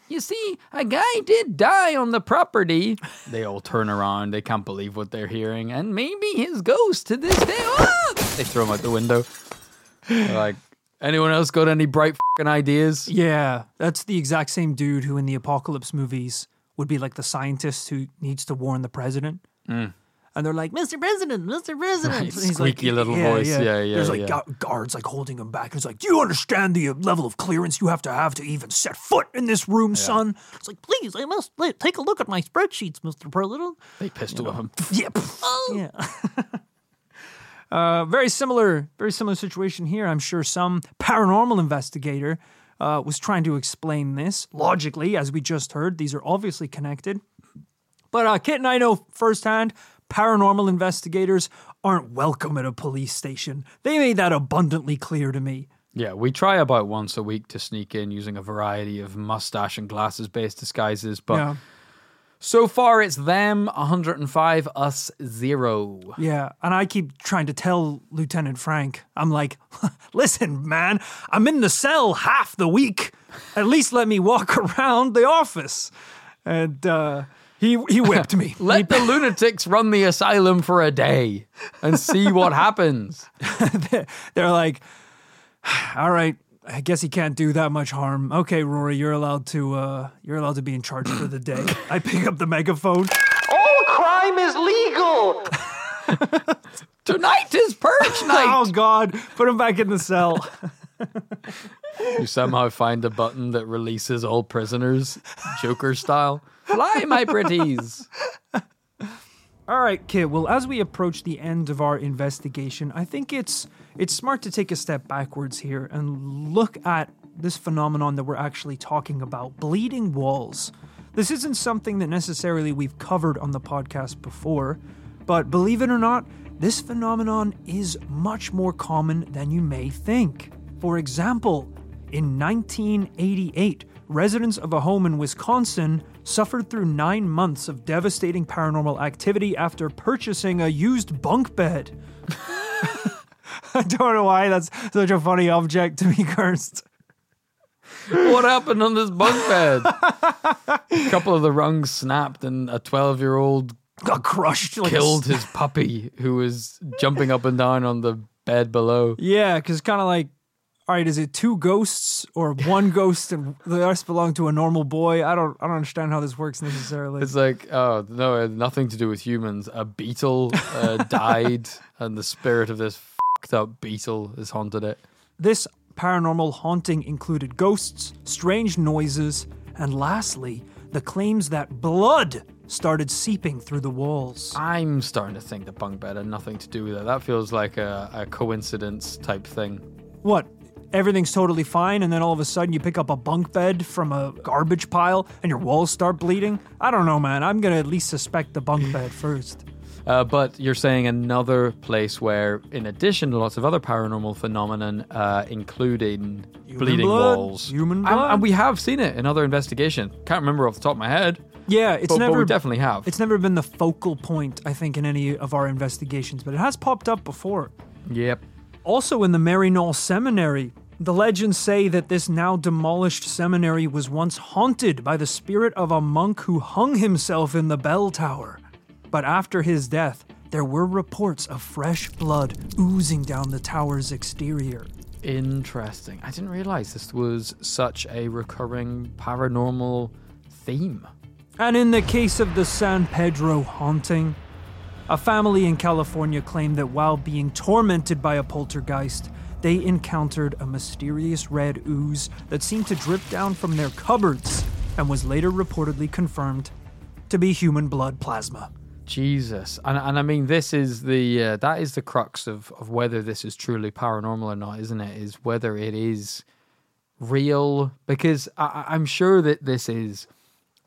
you see, a guy did die on the property. They all turn around. They can't believe what they're hearing. And maybe his ghost to this day. Ah! They throw him out the window. They're like, anyone else got any bright fucking ideas? Yeah, that's the exact same dude who in the apocalypse movies would be like the scientist who needs to warn the president. And they're like, Mr. President, Mr. President. Right, squeaky little voice. Yeah, yeah, yeah There's like yeah. guards like holding him back. He's like, Do you understand the uh, level of clearance you have to have to even set foot in this room, son? It's like, Please, I must take a look at my spreadsheets, Mr. President. They pistol whip him. Yeah. pff, yeah. uh, very similar, very similar situation here. I'm sure some paranormal investigator uh, was trying to explain this logically, as we just heard. These are obviously connected. But uh, Kit and I know firsthand paranormal investigators aren't welcome at a police station. They made that abundantly clear to me. Yeah, we try about once a week to sneak in using a variety of mustache and glasses based disguises, but Yeah. so far it's them 105, us zero. Yeah, and I keep trying to tell Lieutenant Frank, I'm like, listen, man, I'm in the cell half the week. At least let me walk around the office. And uh, he he whipped me. Let the lunatics run the asylum for a day and see what happens. They're like, All right. I guess he can't do that much harm. Okay, Rory, you're allowed to uh you're allowed to be in charge for the day. I pick up the megaphone. All crime is legal. Tonight is purge night. Oh god, put him back in the cell. you somehow find a button that releases all prisoners, Joker style. Fly, my pretties. All right, kid. Well, as we approach the end of our investigation, I think it's it's smart to take a step backwards here and look at this phenomenon that we're actually talking about, bleeding walls. This isn't something that necessarily we've covered on the podcast before, but believe it or not, this phenomenon is much more common than you may think. For example, in 1988, residents of a home in Wisconsin suffered through nine months of devastating paranormal activity after purchasing a used bunk bed. I don't know why that's such a funny object to be cursed. What happened on this bunk bed? a couple of the rungs snapped, and a 12 year old Got crushed. Like killed his puppy who was jumping up and down on the bed below. Yeah, because kind of like, all right, is it two ghosts or one ghost and the rest belong to a normal boy? I don't, I don't understand how this works necessarily. It's like, oh, no, it had nothing to do with humans. A beetle uh, died, and the spirit of this fucked up beetle has haunted it. This paranormal haunting included ghosts, strange noises, and lastly, the claims that blood started seeping through the walls. I'm starting to think the bunk bed had nothing to do with it. That feels like a, a coincidence type thing. What? Everything's totally fine, and then all of a sudden you pick up a bunk bed from a garbage pile and your walls start bleeding? I don't know, man. I'm gonna at least suspect the bunk bed first. Uh, but you're saying another place where, in addition to lots of other paranormal phenomenon, uh, including bleeding blood, walls, human And- blood. and we have seen it in other investigation. Can't remember off the top of my head, Yeah, it's but, but never we definitely have. It's never been the focal point, I think, in any of our investigations, but it has popped up before. yep. Also, in the Maryknoll Seminary, the legends say that this now demolished seminary was once haunted by the spirit of a monk who hung himself in the bell tower. But after his death, there were reports of fresh blood oozing down the tower's exterior. Interesting. I didn't realize this was such a recurring paranormal theme. And in the case of the San Pedro haunting, a family in California claimed that while being tormented by a poltergeist, they encountered a mysterious red ooze that seemed to drip down from their cupboards and was later reportedly confirmed to be human blood plasma. Jesus, and and I mean this is the uh, that is the crux of of whether this is truly paranormal or not, isn't it? Is whether it is real because I, I'm sure that this is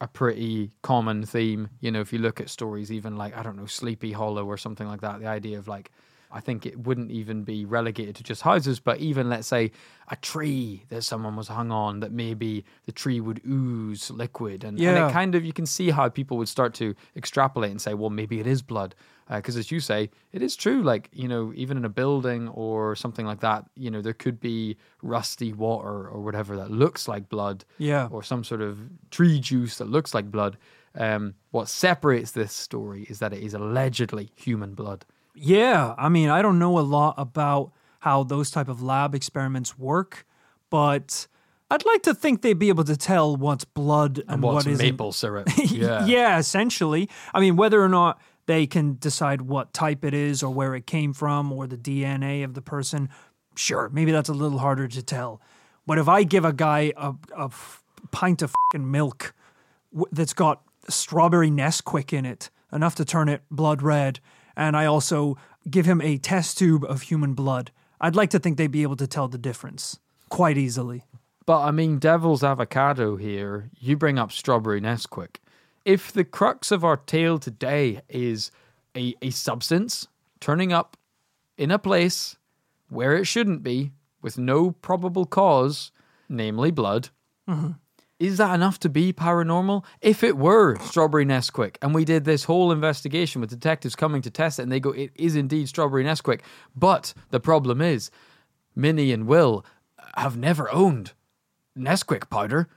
a pretty common theme. You know, if you look at stories, even like I don't know, Sleepy Hollow or something like that, the idea of like. I think it wouldn't even be relegated to just houses, but even let's say a tree that someone was hung on, that maybe the tree would ooze liquid, and, and it kind of you can see how people would start to extrapolate and say, well, maybe it is blood, because as you say, it is true. Like you know, even in a building or something like that, you know, there could be rusty water or whatever that looks like blood, Yeah. or some sort of tree juice that looks like blood. Um, what separates this story is that it is allegedly human blood. Yeah, I mean, I don't know a lot about how those type of lab experiments work, but I'd like to think they'd be able to tell what's blood and, And what's what maple syrup? Yeah. Yeah. essentially. I mean, whether or not they can decide what type it is or where it came from or the DNA of the person, sure, maybe that's a little harder to tell. But if I give a guy a, a f- pint of milk w- that's got strawberry Nesquik in it, enough to turn it blood red, and I also give him a test tube of human blood, I'd like to think they'd be able to tell the difference quite easily. But I mean, devil's avocado here, you bring up strawberry Nesquik. If the crux of our tale today is a, a substance turning up in a place where it shouldn't be with no probable cause, namely blood, mm-hmm. Is that enough to be paranormal? If it were strawberry Nesquik and we did this whole investigation with detectives coming to test it and they go, it is indeed strawberry Nesquik, but the problem is, Minnie and Will have never owned Nesquik powder.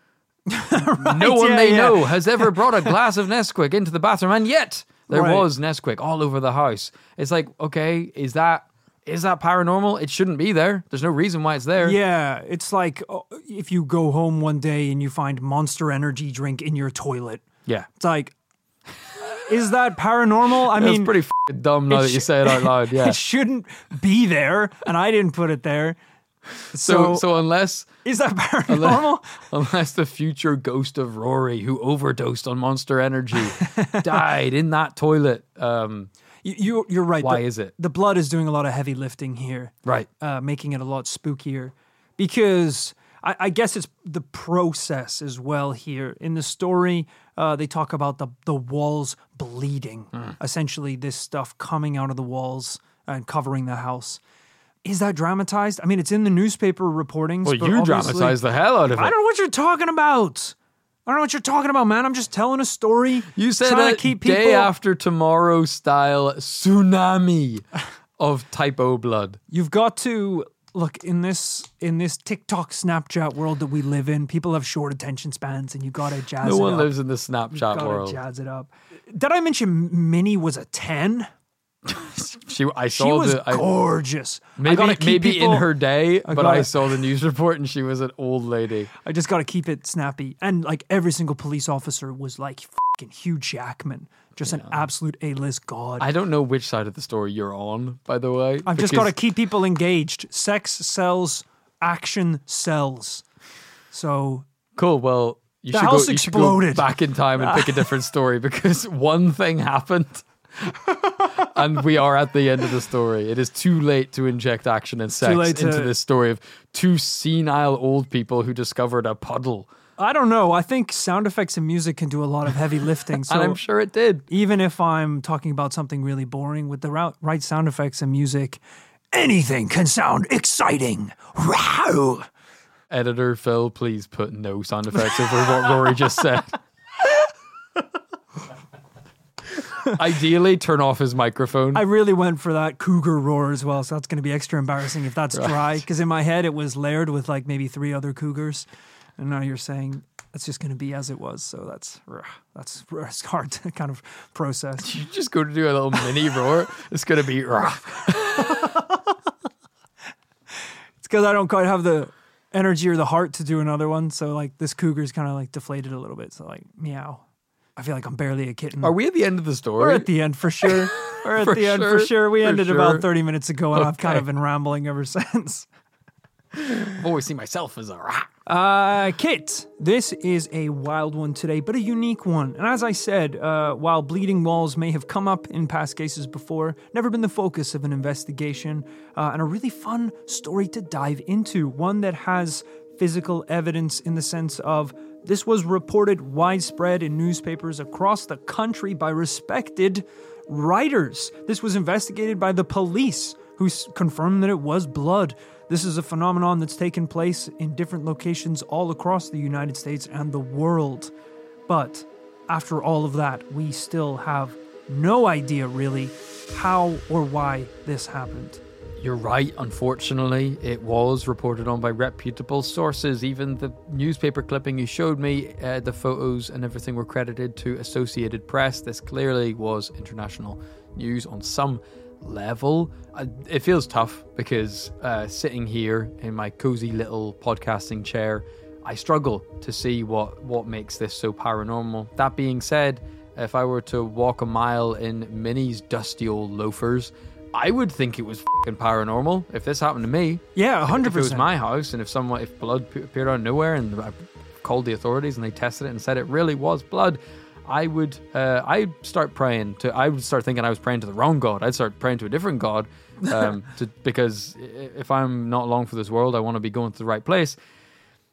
no one yeah, they yeah. know has ever brought a glass of Nesquik into the bathroom, and yet there Right. was Nesquik all over the house. It's like, okay, is that Is that paranormal? It shouldn't be there. There's no reason why it's there. Yeah, it's like uh, if you go home one day and you find Monster Energy drink in your toilet. Yeah. It's like, is that paranormal? I That's mean, pretty f- dumb now that you say it out loud. Yeah. it shouldn't be there, and I didn't put it there. so, So, so unless is that paranormal? unless the future ghost of Rory, who overdosed on Monster Energy, died in that toilet, um, You, you, you're right. Why the, is it? The blood is doing a lot of heavy lifting here. right? uh, making it a lot spookier because I, I guess it's the process as well here. In the story, uh, they talk about the, the walls bleeding, Hmm. essentially, this stuff coming out of the walls and covering the house. Is that dramatized? I mean, it's in the newspaper reportings. Well, but you dramatize the hell out of it. I don't know what you're talking about. I don't know what you're talking about, man. I'm just telling a story. You said trying keep people. day after tomorrow style tsunami of type O blood. You've got to look in this in this TikTok, Snapchat world that we live in. People have short attention spans, and you got to jazz No it one up. lives in the Snapchat Gotta world. jazz it up. Did I mention Minnie was a ten? She, I She saw was the. I, gorgeous. I maybe keep maybe people- in her day, but I saw the news report and she was an old lady. I just got to keep it snappy. And like every single police officer was like fucking Hugh Jackman, just an absolute A-list god. I don't know which side of the story you're on, by the way. I've just got to keep people engaged. Sex sells, action sells. So Cool. Well, you The should house go. You should go exploded. back in time and pick a different story because one thing happened, and we are at the end of the story. It is too late to inject action and sex to- into this story of two senile old people who discovered a puddle, I don't know. I think sound effects and music can do a lot of heavy lifting. So and I'm sure it did. even if I'm talking about something really boring with the right sound effects and music, anything can sound exciting. Wow. Editor Phil, please put no sound effects over what Rory just said. Ideally, turn off his microphone. I really went for that cougar roar as well, so that's going to be extra embarrassing if that's dry. Because in my head, it was layered with like maybe three other cougars, and now you're saying it's just going to be as it was. So that's that's it's hard to kind of process. you just go to do a little mini roar. It's gonna be. "Rah." It's because I don't quite have the energy or the heart to do another one. So like this cougar's kind of like deflated a little bit. So like meow. I feel like I'm barely a kitten. Are we at the end of the story? We're at the end for sure. We're at the end for sure, sure. We for ended sure. about 30 minutes ago, and I've kind of been rambling ever since. I've always seen myself as a rat. Uh, Kit, this is a wild one today, but a unique one. And as I said, uh, while bleeding walls may have come up in past cases before, never been the focus of an investigation, uh, and a really fun story to dive into. One that has physical evidence in the sense of this was reported widespread in newspapers across the country by respected writers. This was investigated by the police, who confirmed that it was blood. This is a phenomenon that's taken place in different locations all across the United States and the world. But after all of that, we still have no idea really how or why this happened. You're right. Unfortunately, it was reported on by reputable sources. Even the newspaper clipping you showed me, uh, the photos and everything were credited to Associated Press. This clearly was international news on some level. Uh, it feels tough because uh, sitting here in my cozy little podcasting chair, I struggle to see what what makes this so paranormal. That being said, if I were to walk a mile in Minnie's dusty old loafers, I would think it was fucking paranormal if this happened to me. Yeah, 100%. If it was my house and if someone if blood appeared out of nowhere and I called the authorities and they tested it and said it really was blood, I would uh, I'd start praying to I would start thinking I was praying to the wrong god. I'd start praying to a different god um, to, because if I'm not long for this world, I want to be going to the right place.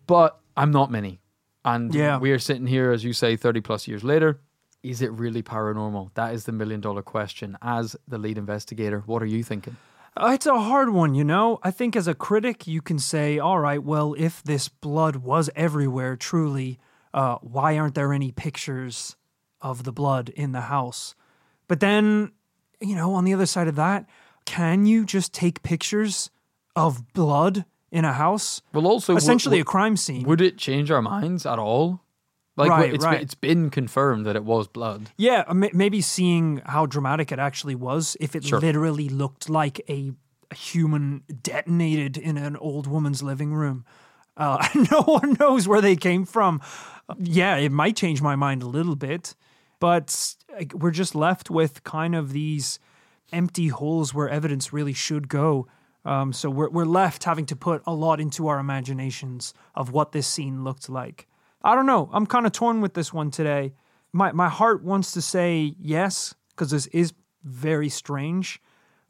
But I'm not many, and Yeah. we are sitting here as you say, thirty plus years later. Is it really paranormal? That is the million dollar question. As the lead investigator, what are you thinking? Uh, It's a hard one, you know? I think as a critic, you can say, all right, well, if this blood was everywhere, truly, uh, why aren't there any pictures of the blood in the house? But then, you know, on the other side of that, can you just take pictures of blood in a house? Well, also would- Essentially would- a crime scene. Would it change our minds at all? Like Right, it's right. It's been confirmed that it was blood. Yeah, uh, maybe seeing how dramatic it actually was, if it Sure. literally looked like a a human detonated in an old woman's living room. Uh, no one knows where they came from. Yeah, it might change my mind a little bit, but we're just left with kind of these empty holes where evidence really should go. Um, so we're we're left having to put a lot into our imaginations of what this scene looked like. I don't know. I'm kind of torn with this one today. My my heart wants to say yes because this is very strange,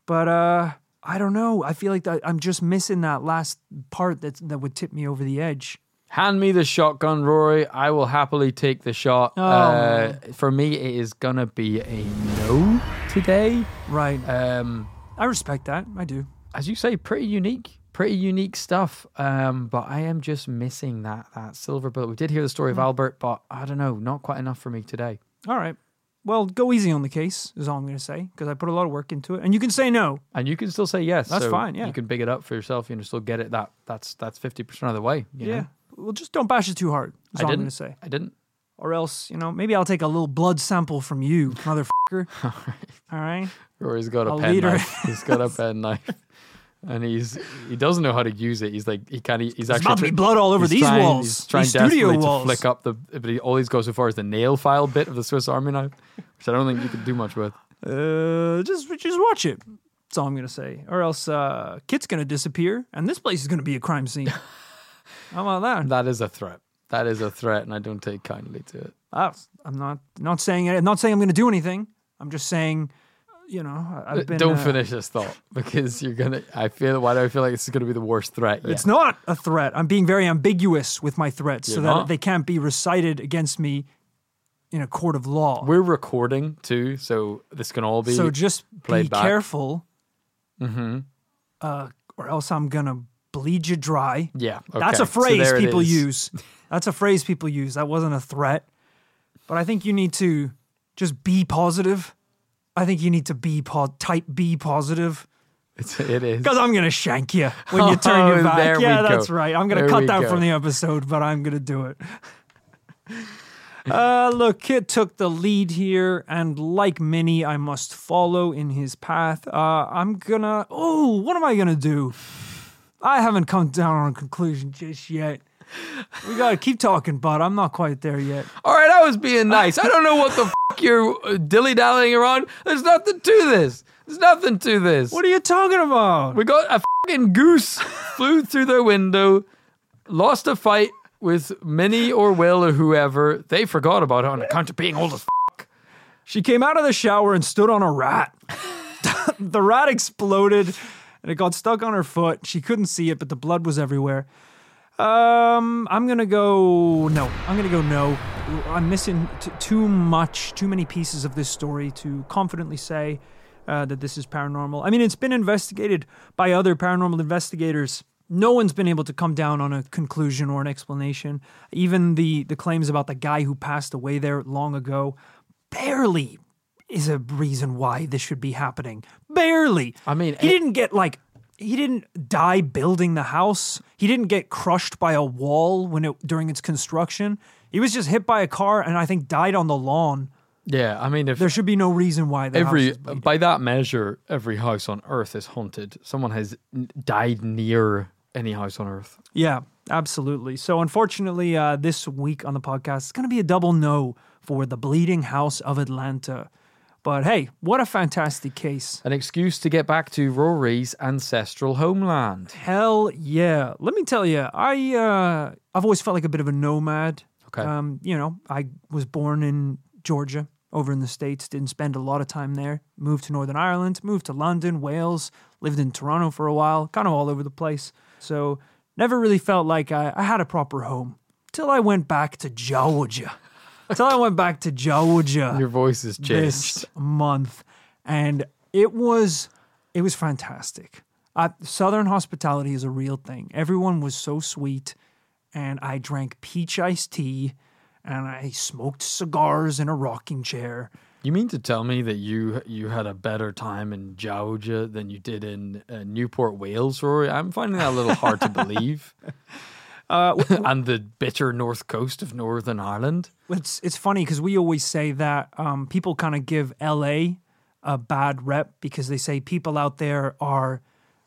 but uh, I don't know. I feel like that I'm just missing that last part that that would tip me over the edge. Hand me the shotgun, Rory. I will happily take the shot. Oh. Uh, for me, it is gonna be a no today. Right. Um, I respect that. I do. as you say, pretty unique, pretty unique stuff. Um, but I am just missing that that silver bullet. We did hear the story of Hmm. Albert, but I don't know, not quite enough for me today. All right. Well, go easy on the case is all I'm going to say because I put a lot of work into it, and you can say no. And you can still say yes. That's so fine, yeah. you can big it up for yourself. You can still get it. That that's that's fifty percent of the way. you Yeah. know? Well, just don't bash it too hard. Is I all I'm didn't. going to say. I didn't. Or else, you know, maybe I'll take a little blood sample from you, motherfucker. all right. All right. Rory's got a I'll pen knife. He's got a pen knife. And he's he doesn't know how to use it. He's like he can't. He's actually about to be blood all over these trying- walls, He's trying these studio walls. to flick up the. But he, all he's goes so far as the nail file bit of the Swiss Army knife, which I don't think you can do much with. Uh, just just watch it. That's all I'm gonna say. Or else, uh, Kit's gonna disappear, and this place is gonna be a crime scene. How about that? That is a threat. That is a threat, and I don't take kindly to it. Ah, I'm not not saying I'm not saying I'm gonna do anything. I'm just saying, you know, I've been. don't uh, finish this thought because you're gonna. I feel. Why do I feel like this is gonna be the worst threat? Yet? It's not a threat. I'm being very ambiguous with my threats so You're that not. they can't be recited against me in a court of law. We're recording too, so this can all be. so just be back. careful, mm-hmm. uh, or else I'm gonna bleed you dry. yeah, That's a phrase it people use. That's a phrase people use. That wasn't a threat. But I think you need to just be positive. I think you need to be po- type B positive It's, it is. because I'm gonna shank you when you turn Oh, your back. yeah, go. that's right. I'm gonna There cut that go. from the episode, but I'm gonna do it. Uh, look, Kit took the lead here, and like Minnie, I must follow in his path. Uh, I'm gonna. Oh, what am I gonna do? I haven't come down on a conclusion just yet. We gotta keep talking, bud. I'm not quite there yet. All right, I was being nice. I don't know what the fuck you're uh, dilly dallying around. There's nothing to this. There's nothing to this. What are you talking about? We got a fucking goose flew through their window, lost a fight with Minnie or Will or whoever. They forgot about it on account of being old as f- She came out of the shower and stood on a rat. the rat exploded and it got stuck on her foot. She couldn't see it, but the blood was everywhere. Um, I'm gonna go no. I'm gonna go no. I'm missing t- too much, too many pieces of this story to confidently say uh, that this is paranormal. I mean, it's been investigated by other paranormal investigators. No one's been able to come down on a conclusion or an explanation. Even the the claims about the guy who passed away there long ago barely is a reason why this should be happening. Barely. I mean, he it- didn't get like he didn't die building the house. He didn't get crushed by a wall when it during its construction. He was just hit by a car and I think died on the lawn. Yeah, I mean, if There should be no reason why every by that measure, every house on Earth is haunted. Someone has died near any house on Earth. Yeah, absolutely. So unfortunately, uh, this week on the podcast, it's going to be a double no for the Bleeding House of Atlanta. But hey, what a fantastic case. An excuse to get back to Rory's ancestral homeland. Hell yeah. Let me tell you, I uh I've always felt like a bit of a nomad. Okay. Um, you know, I was born in Georgia, over in the States, didn't spend a lot of time there. Moved to Northern Ireland, moved to London, Wales, lived in Toronto for a while, kind of all over the place. So never really felt like I, I had a proper home. Till I went back to Georgia. Till I went back to Georgia Your voice has changed. this month, and it was it was fantastic. Uh, Southern hospitality is a real thing. Everyone was so sweet, and I drank peach iced tea, and I smoked cigars in a rocking chair. You mean to tell me that you you had a better time in Georgia than you did in uh, Newport, Wales, Rory? I'm finding that a little hard to believe. Uh, and the bitter north coast of Northern Ireland. It's it's funny because we always say that um, people kind of give LA a bad rep because they say people out there are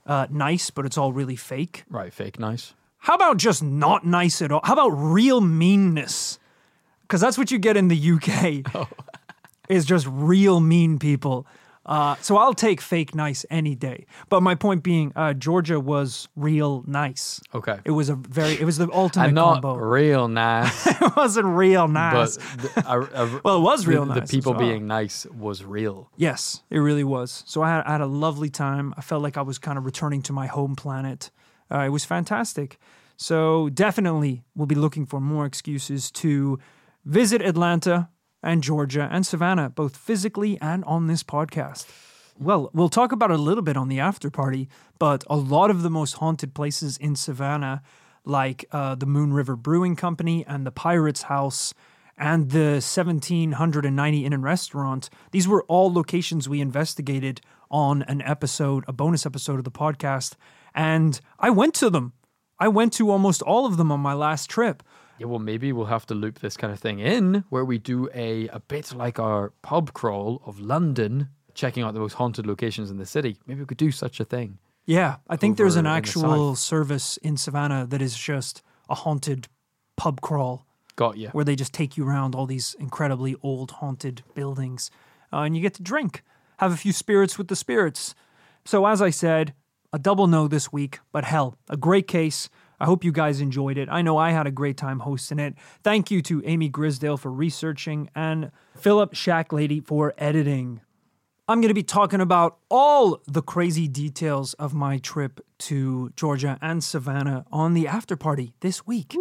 uh, nice, but it's all really fake. Right, fake nice. How about just not nice at all? How about real meanness? Because that's what you get in the UK. Is just real mean people. Uh, so I'll take fake nice any day. But my point being, uh, Georgia was real nice. Okay. It was a very. It was the ultimate And not combo. real nice, it wasn't real nice. the, Well, it was real the, nice as people well. being nice was real. Yes, it really was. So I had, I had a lovely time. I felt like I was kind of returning to my home planet. Uh, it was fantastic. So definitely, we'll be looking for more excuses to visit Atlanta and Georgia and Savannah, both physically and on this podcast. Well, we'll talk about it a little bit on the after party, but a lot of the most haunted places in Savannah, like uh, the Moon River Brewing Company and the Pirates House and the 1790 Inn and Restaurant, these were all locations we investigated on an episode, a bonus episode of the podcast. And I went to them. I went to almost all of them on my last trip. Yeah, well, maybe we'll have to loop this kind of thing in where we do a, a bit like our pub crawl of London, checking out the most haunted locations in the city. Maybe we could do such a thing. Yeah, I think there's an in the actual service in Savannah that is just a haunted pub crawl Got you. where they just take you around all these incredibly old haunted buildings uh, and you get to drink, have a few spirits with the spirits. So, as I said, a double no this week, but hell, a great case. I hope you guys enjoyed it. I know I had a great time hosting it. Thank you to Amy Grisdale for researching and Philip Shacklady for editing. I'm going to be talking about all the crazy details of my trip to Georgia and Savannah on the after party this week.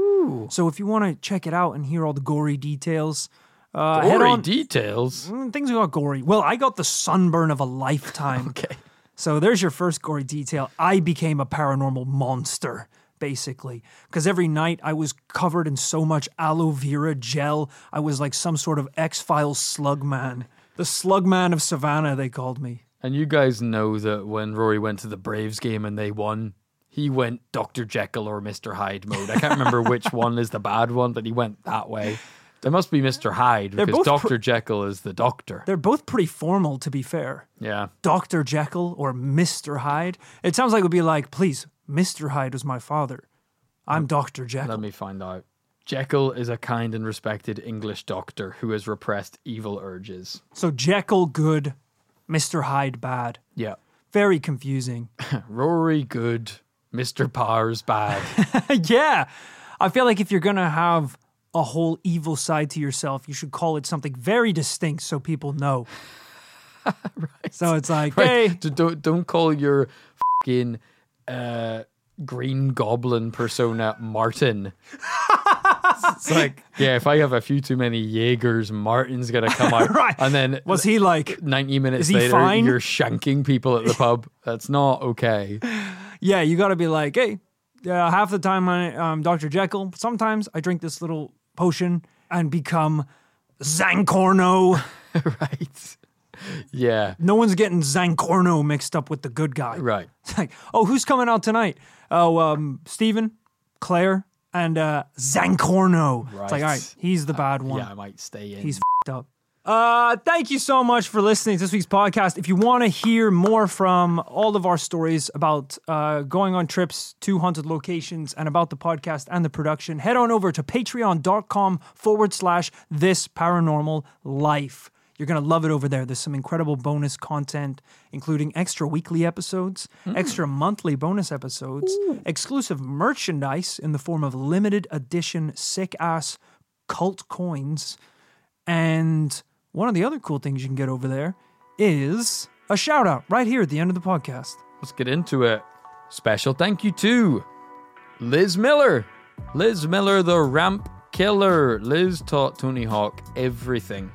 So if you want to check it out and hear all the gory details, uh, Gory on. details. Mm, Things got gory. Well, I got the sunburn of a lifetime. Okay. So there's your first gory detail. I became a paranormal monster, basically. Because every night I was covered in so much aloe vera gel, I was like some sort of X Files slug man. The slug man of Savannah, they called me. And you guys know that when Rory went to the Braves game and they won, he went Dr. Jekyll or Mr. Hyde mode. I can't remember which one is the bad one, but he went that way. There must be Mr. Hyde because Dr. Jekyll is the doctor. They're both pretty formal, to be fair. Yeah. Dr. Jekyll or Mr. Hyde. It sounds like it would be like, please, Mr. Hyde was my father. I'm Dr. Jekyll. Let me find out. Jekyll is a kind and respected English doctor who has repressed evil urges. So Jekyll good, Mr. Hyde bad. Yeah. Very confusing. Rory good, Mr. Powers bad. yeah. I feel like if you're going to have a whole evil side to yourself, you should call it something very distinct so people know. right. So it's like, hey, D- don't don't call your fucking uh, Green Goblin persona Martin. it's like, yeah, if I have a few too many Jaegers, Martin's gonna come out, Right. And then was he like, ninety minutes Is he later, fine? you're shanking people at the pub. That's not okay. yeah, you got to be like, hey, uh, half the time I, I'm Dr. Jekyll. Sometimes I drink this little potion and become Zancorno. right? Yeah. No one's getting Zancorno mixed up with the good guy. Right. It's like, oh, who's coming out tonight? Oh, um, Steven, Claire, and uh, Zancorno. It's like, Right. all right, he's the bad one. Yeah, I might stay in. He's fed up. Uh, thank you so much for listening to this week's podcast. If you want to hear more from all of our stories about uh, going on trips to haunted locations and about the podcast and the production, head on over to patreon.com forward slash this paranormal life. You're going to love it over there. There's some incredible bonus content, including extra weekly episodes, hmm. extra monthly bonus episodes, exclusive merchandise in the form of limited edition sick ass cult coins. And one of the other cool things you can get over there is a shout out right here at the end of the podcast. Let's get into it. Special thank you to Liz Miller. Liz Miller, the ramp killer. Liz taught Tony Hawk everything,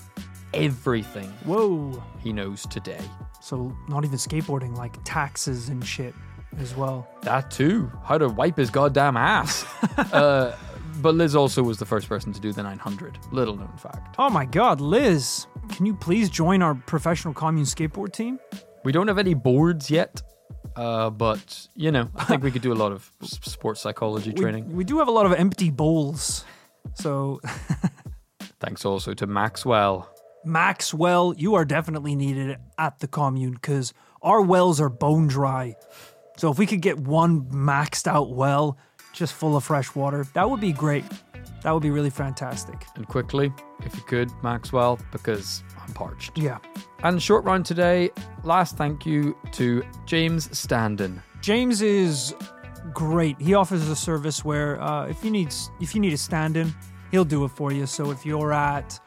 everything Whoa. he knows today. So, not even skateboarding, like taxes and shit as well. That too. How to wipe his goddamn ass. uh, but Liz also was the first person to do the 900. Little known fact. Oh my god, Liz, can you please join our professional commune skateboard team? We don't have any boards yet, uh, but you know, I think we could do a lot of s- sports psychology We, training. we do have a lot of empty bowls. So, Thanks also to Maxwell. Maxwell, you are definitely needed at the commune because our wells are bone dry. So if we could get one maxed out well, just full of fresh water, that would be great. That would be really fantastic. And quickly, if you could, Maxwell, because I'm parched. Yeah. And short round today, last thank you to James Standen. James is great. He offers a service where uh, if you need if you need a stand-in, he'll do it for you. So if you're at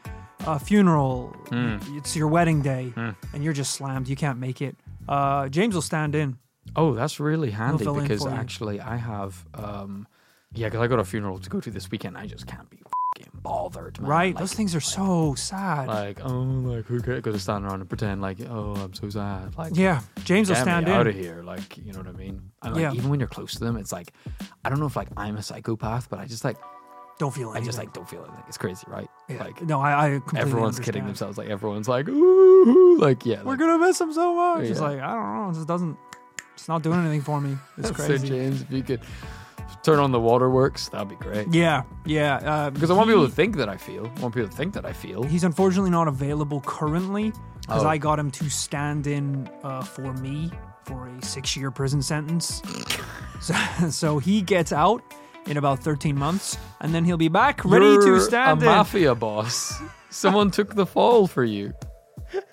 a funeral, it's your wedding day, and you're just slammed, you can't make it. Uh, James will stand in. Oh, that's really handy because actually I have, um, yeah, because I got a funeral to go to this weekend. I just can't be fucking bothered, man. Right? Like, Those things are so sad. like, oh, like who could go to stand around and pretend like, oh, I'm so sad. Like, yeah, James will stand in. out of here. Like, you know what I mean? And like, Yeah. even when you're close to them, it's like, I don't know if like I'm a psychopath, but I just like, Don't feel anything. I just like don't feel anything. It's crazy, right? Yeah. Like, no, I, I completely everyone's kidding themselves. Like, everyone's like, ooh, like, yeah. We're like, gonna miss him so much. It's Yeah. like I don't know. It just doesn't. It's not doing anything for me. It's So crazy. James, if you could turn on the waterworks, that'd be great. yeah, yeah. Uh, Because I want people to think that I feel. I want people to think that I feel. He's unfortunately not available currently because Oh. I got him to stand in uh, for me for a six-year prison sentence. so, so he gets out in about 13 months, and then he'll be back ready You're to stand a in. mafia boss. Someone took the fall for you.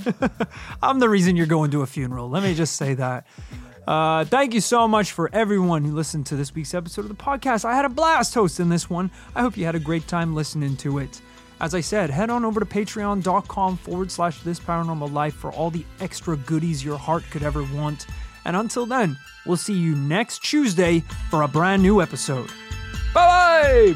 I'm the reason you're going to a funeral. Let me just say that. Uh, thank you so much for everyone who listened to this week's episode of the podcast. I had a blast hosting this one. I hope you had a great time listening to it. As I said, head on over to patreon.com forward slash this paranormal life for all the extra goodies your heart could ever want. And until then, we'll see you next Tuesday for a brand new episode. Bye bye!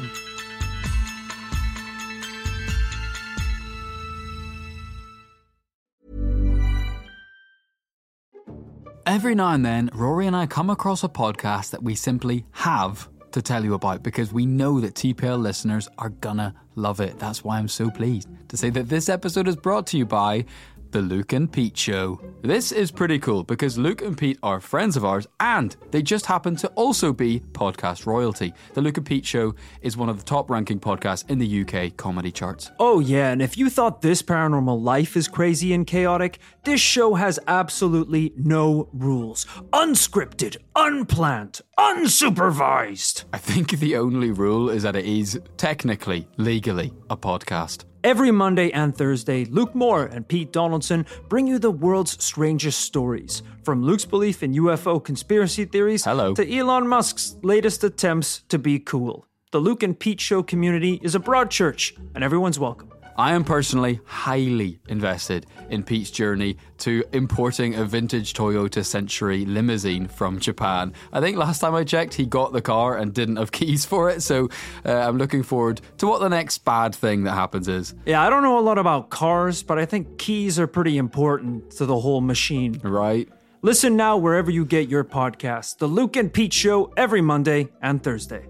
Every now and then, Rory and I come across a podcast that we simply have to tell you about because we know that TPL listeners are gonna love it. That's why I'm so pleased to say that this episode is brought to you by The Luke and Pete Show. This is pretty cool because Luke and Pete are friends of ours and they just happen to also be podcast royalty. The Luke and Pete Show is one of the top ranking podcasts in the UK comedy charts. Oh, yeah, and if you thought this paranormal life is crazy and chaotic, this show has absolutely no rules. Unscripted, unplanned, unsupervised. I think the only rule is that it is technically, legally, a podcast. Every Monday and Thursday, Luke Moore and Pete Donaldson bring you the world's strangest stories. From Luke's belief in UFO conspiracy theories Hello. to Elon Musk's latest attempts to be cool. The Luke and Pete Show community is a broad church, and everyone's welcome. I am personally highly invested in Pete's journey to importing a vintage Toyota Century limousine from Japan. I think last time I checked, he got the car and didn't have keys for it, so uh, I'm looking forward to what the next bad thing that happens is. Yeah, I don't know a lot about cars, but I think keys are pretty important to the whole machine. Right? Listen now wherever you get your podcast. The Luke and Pete Show every Monday and Thursday.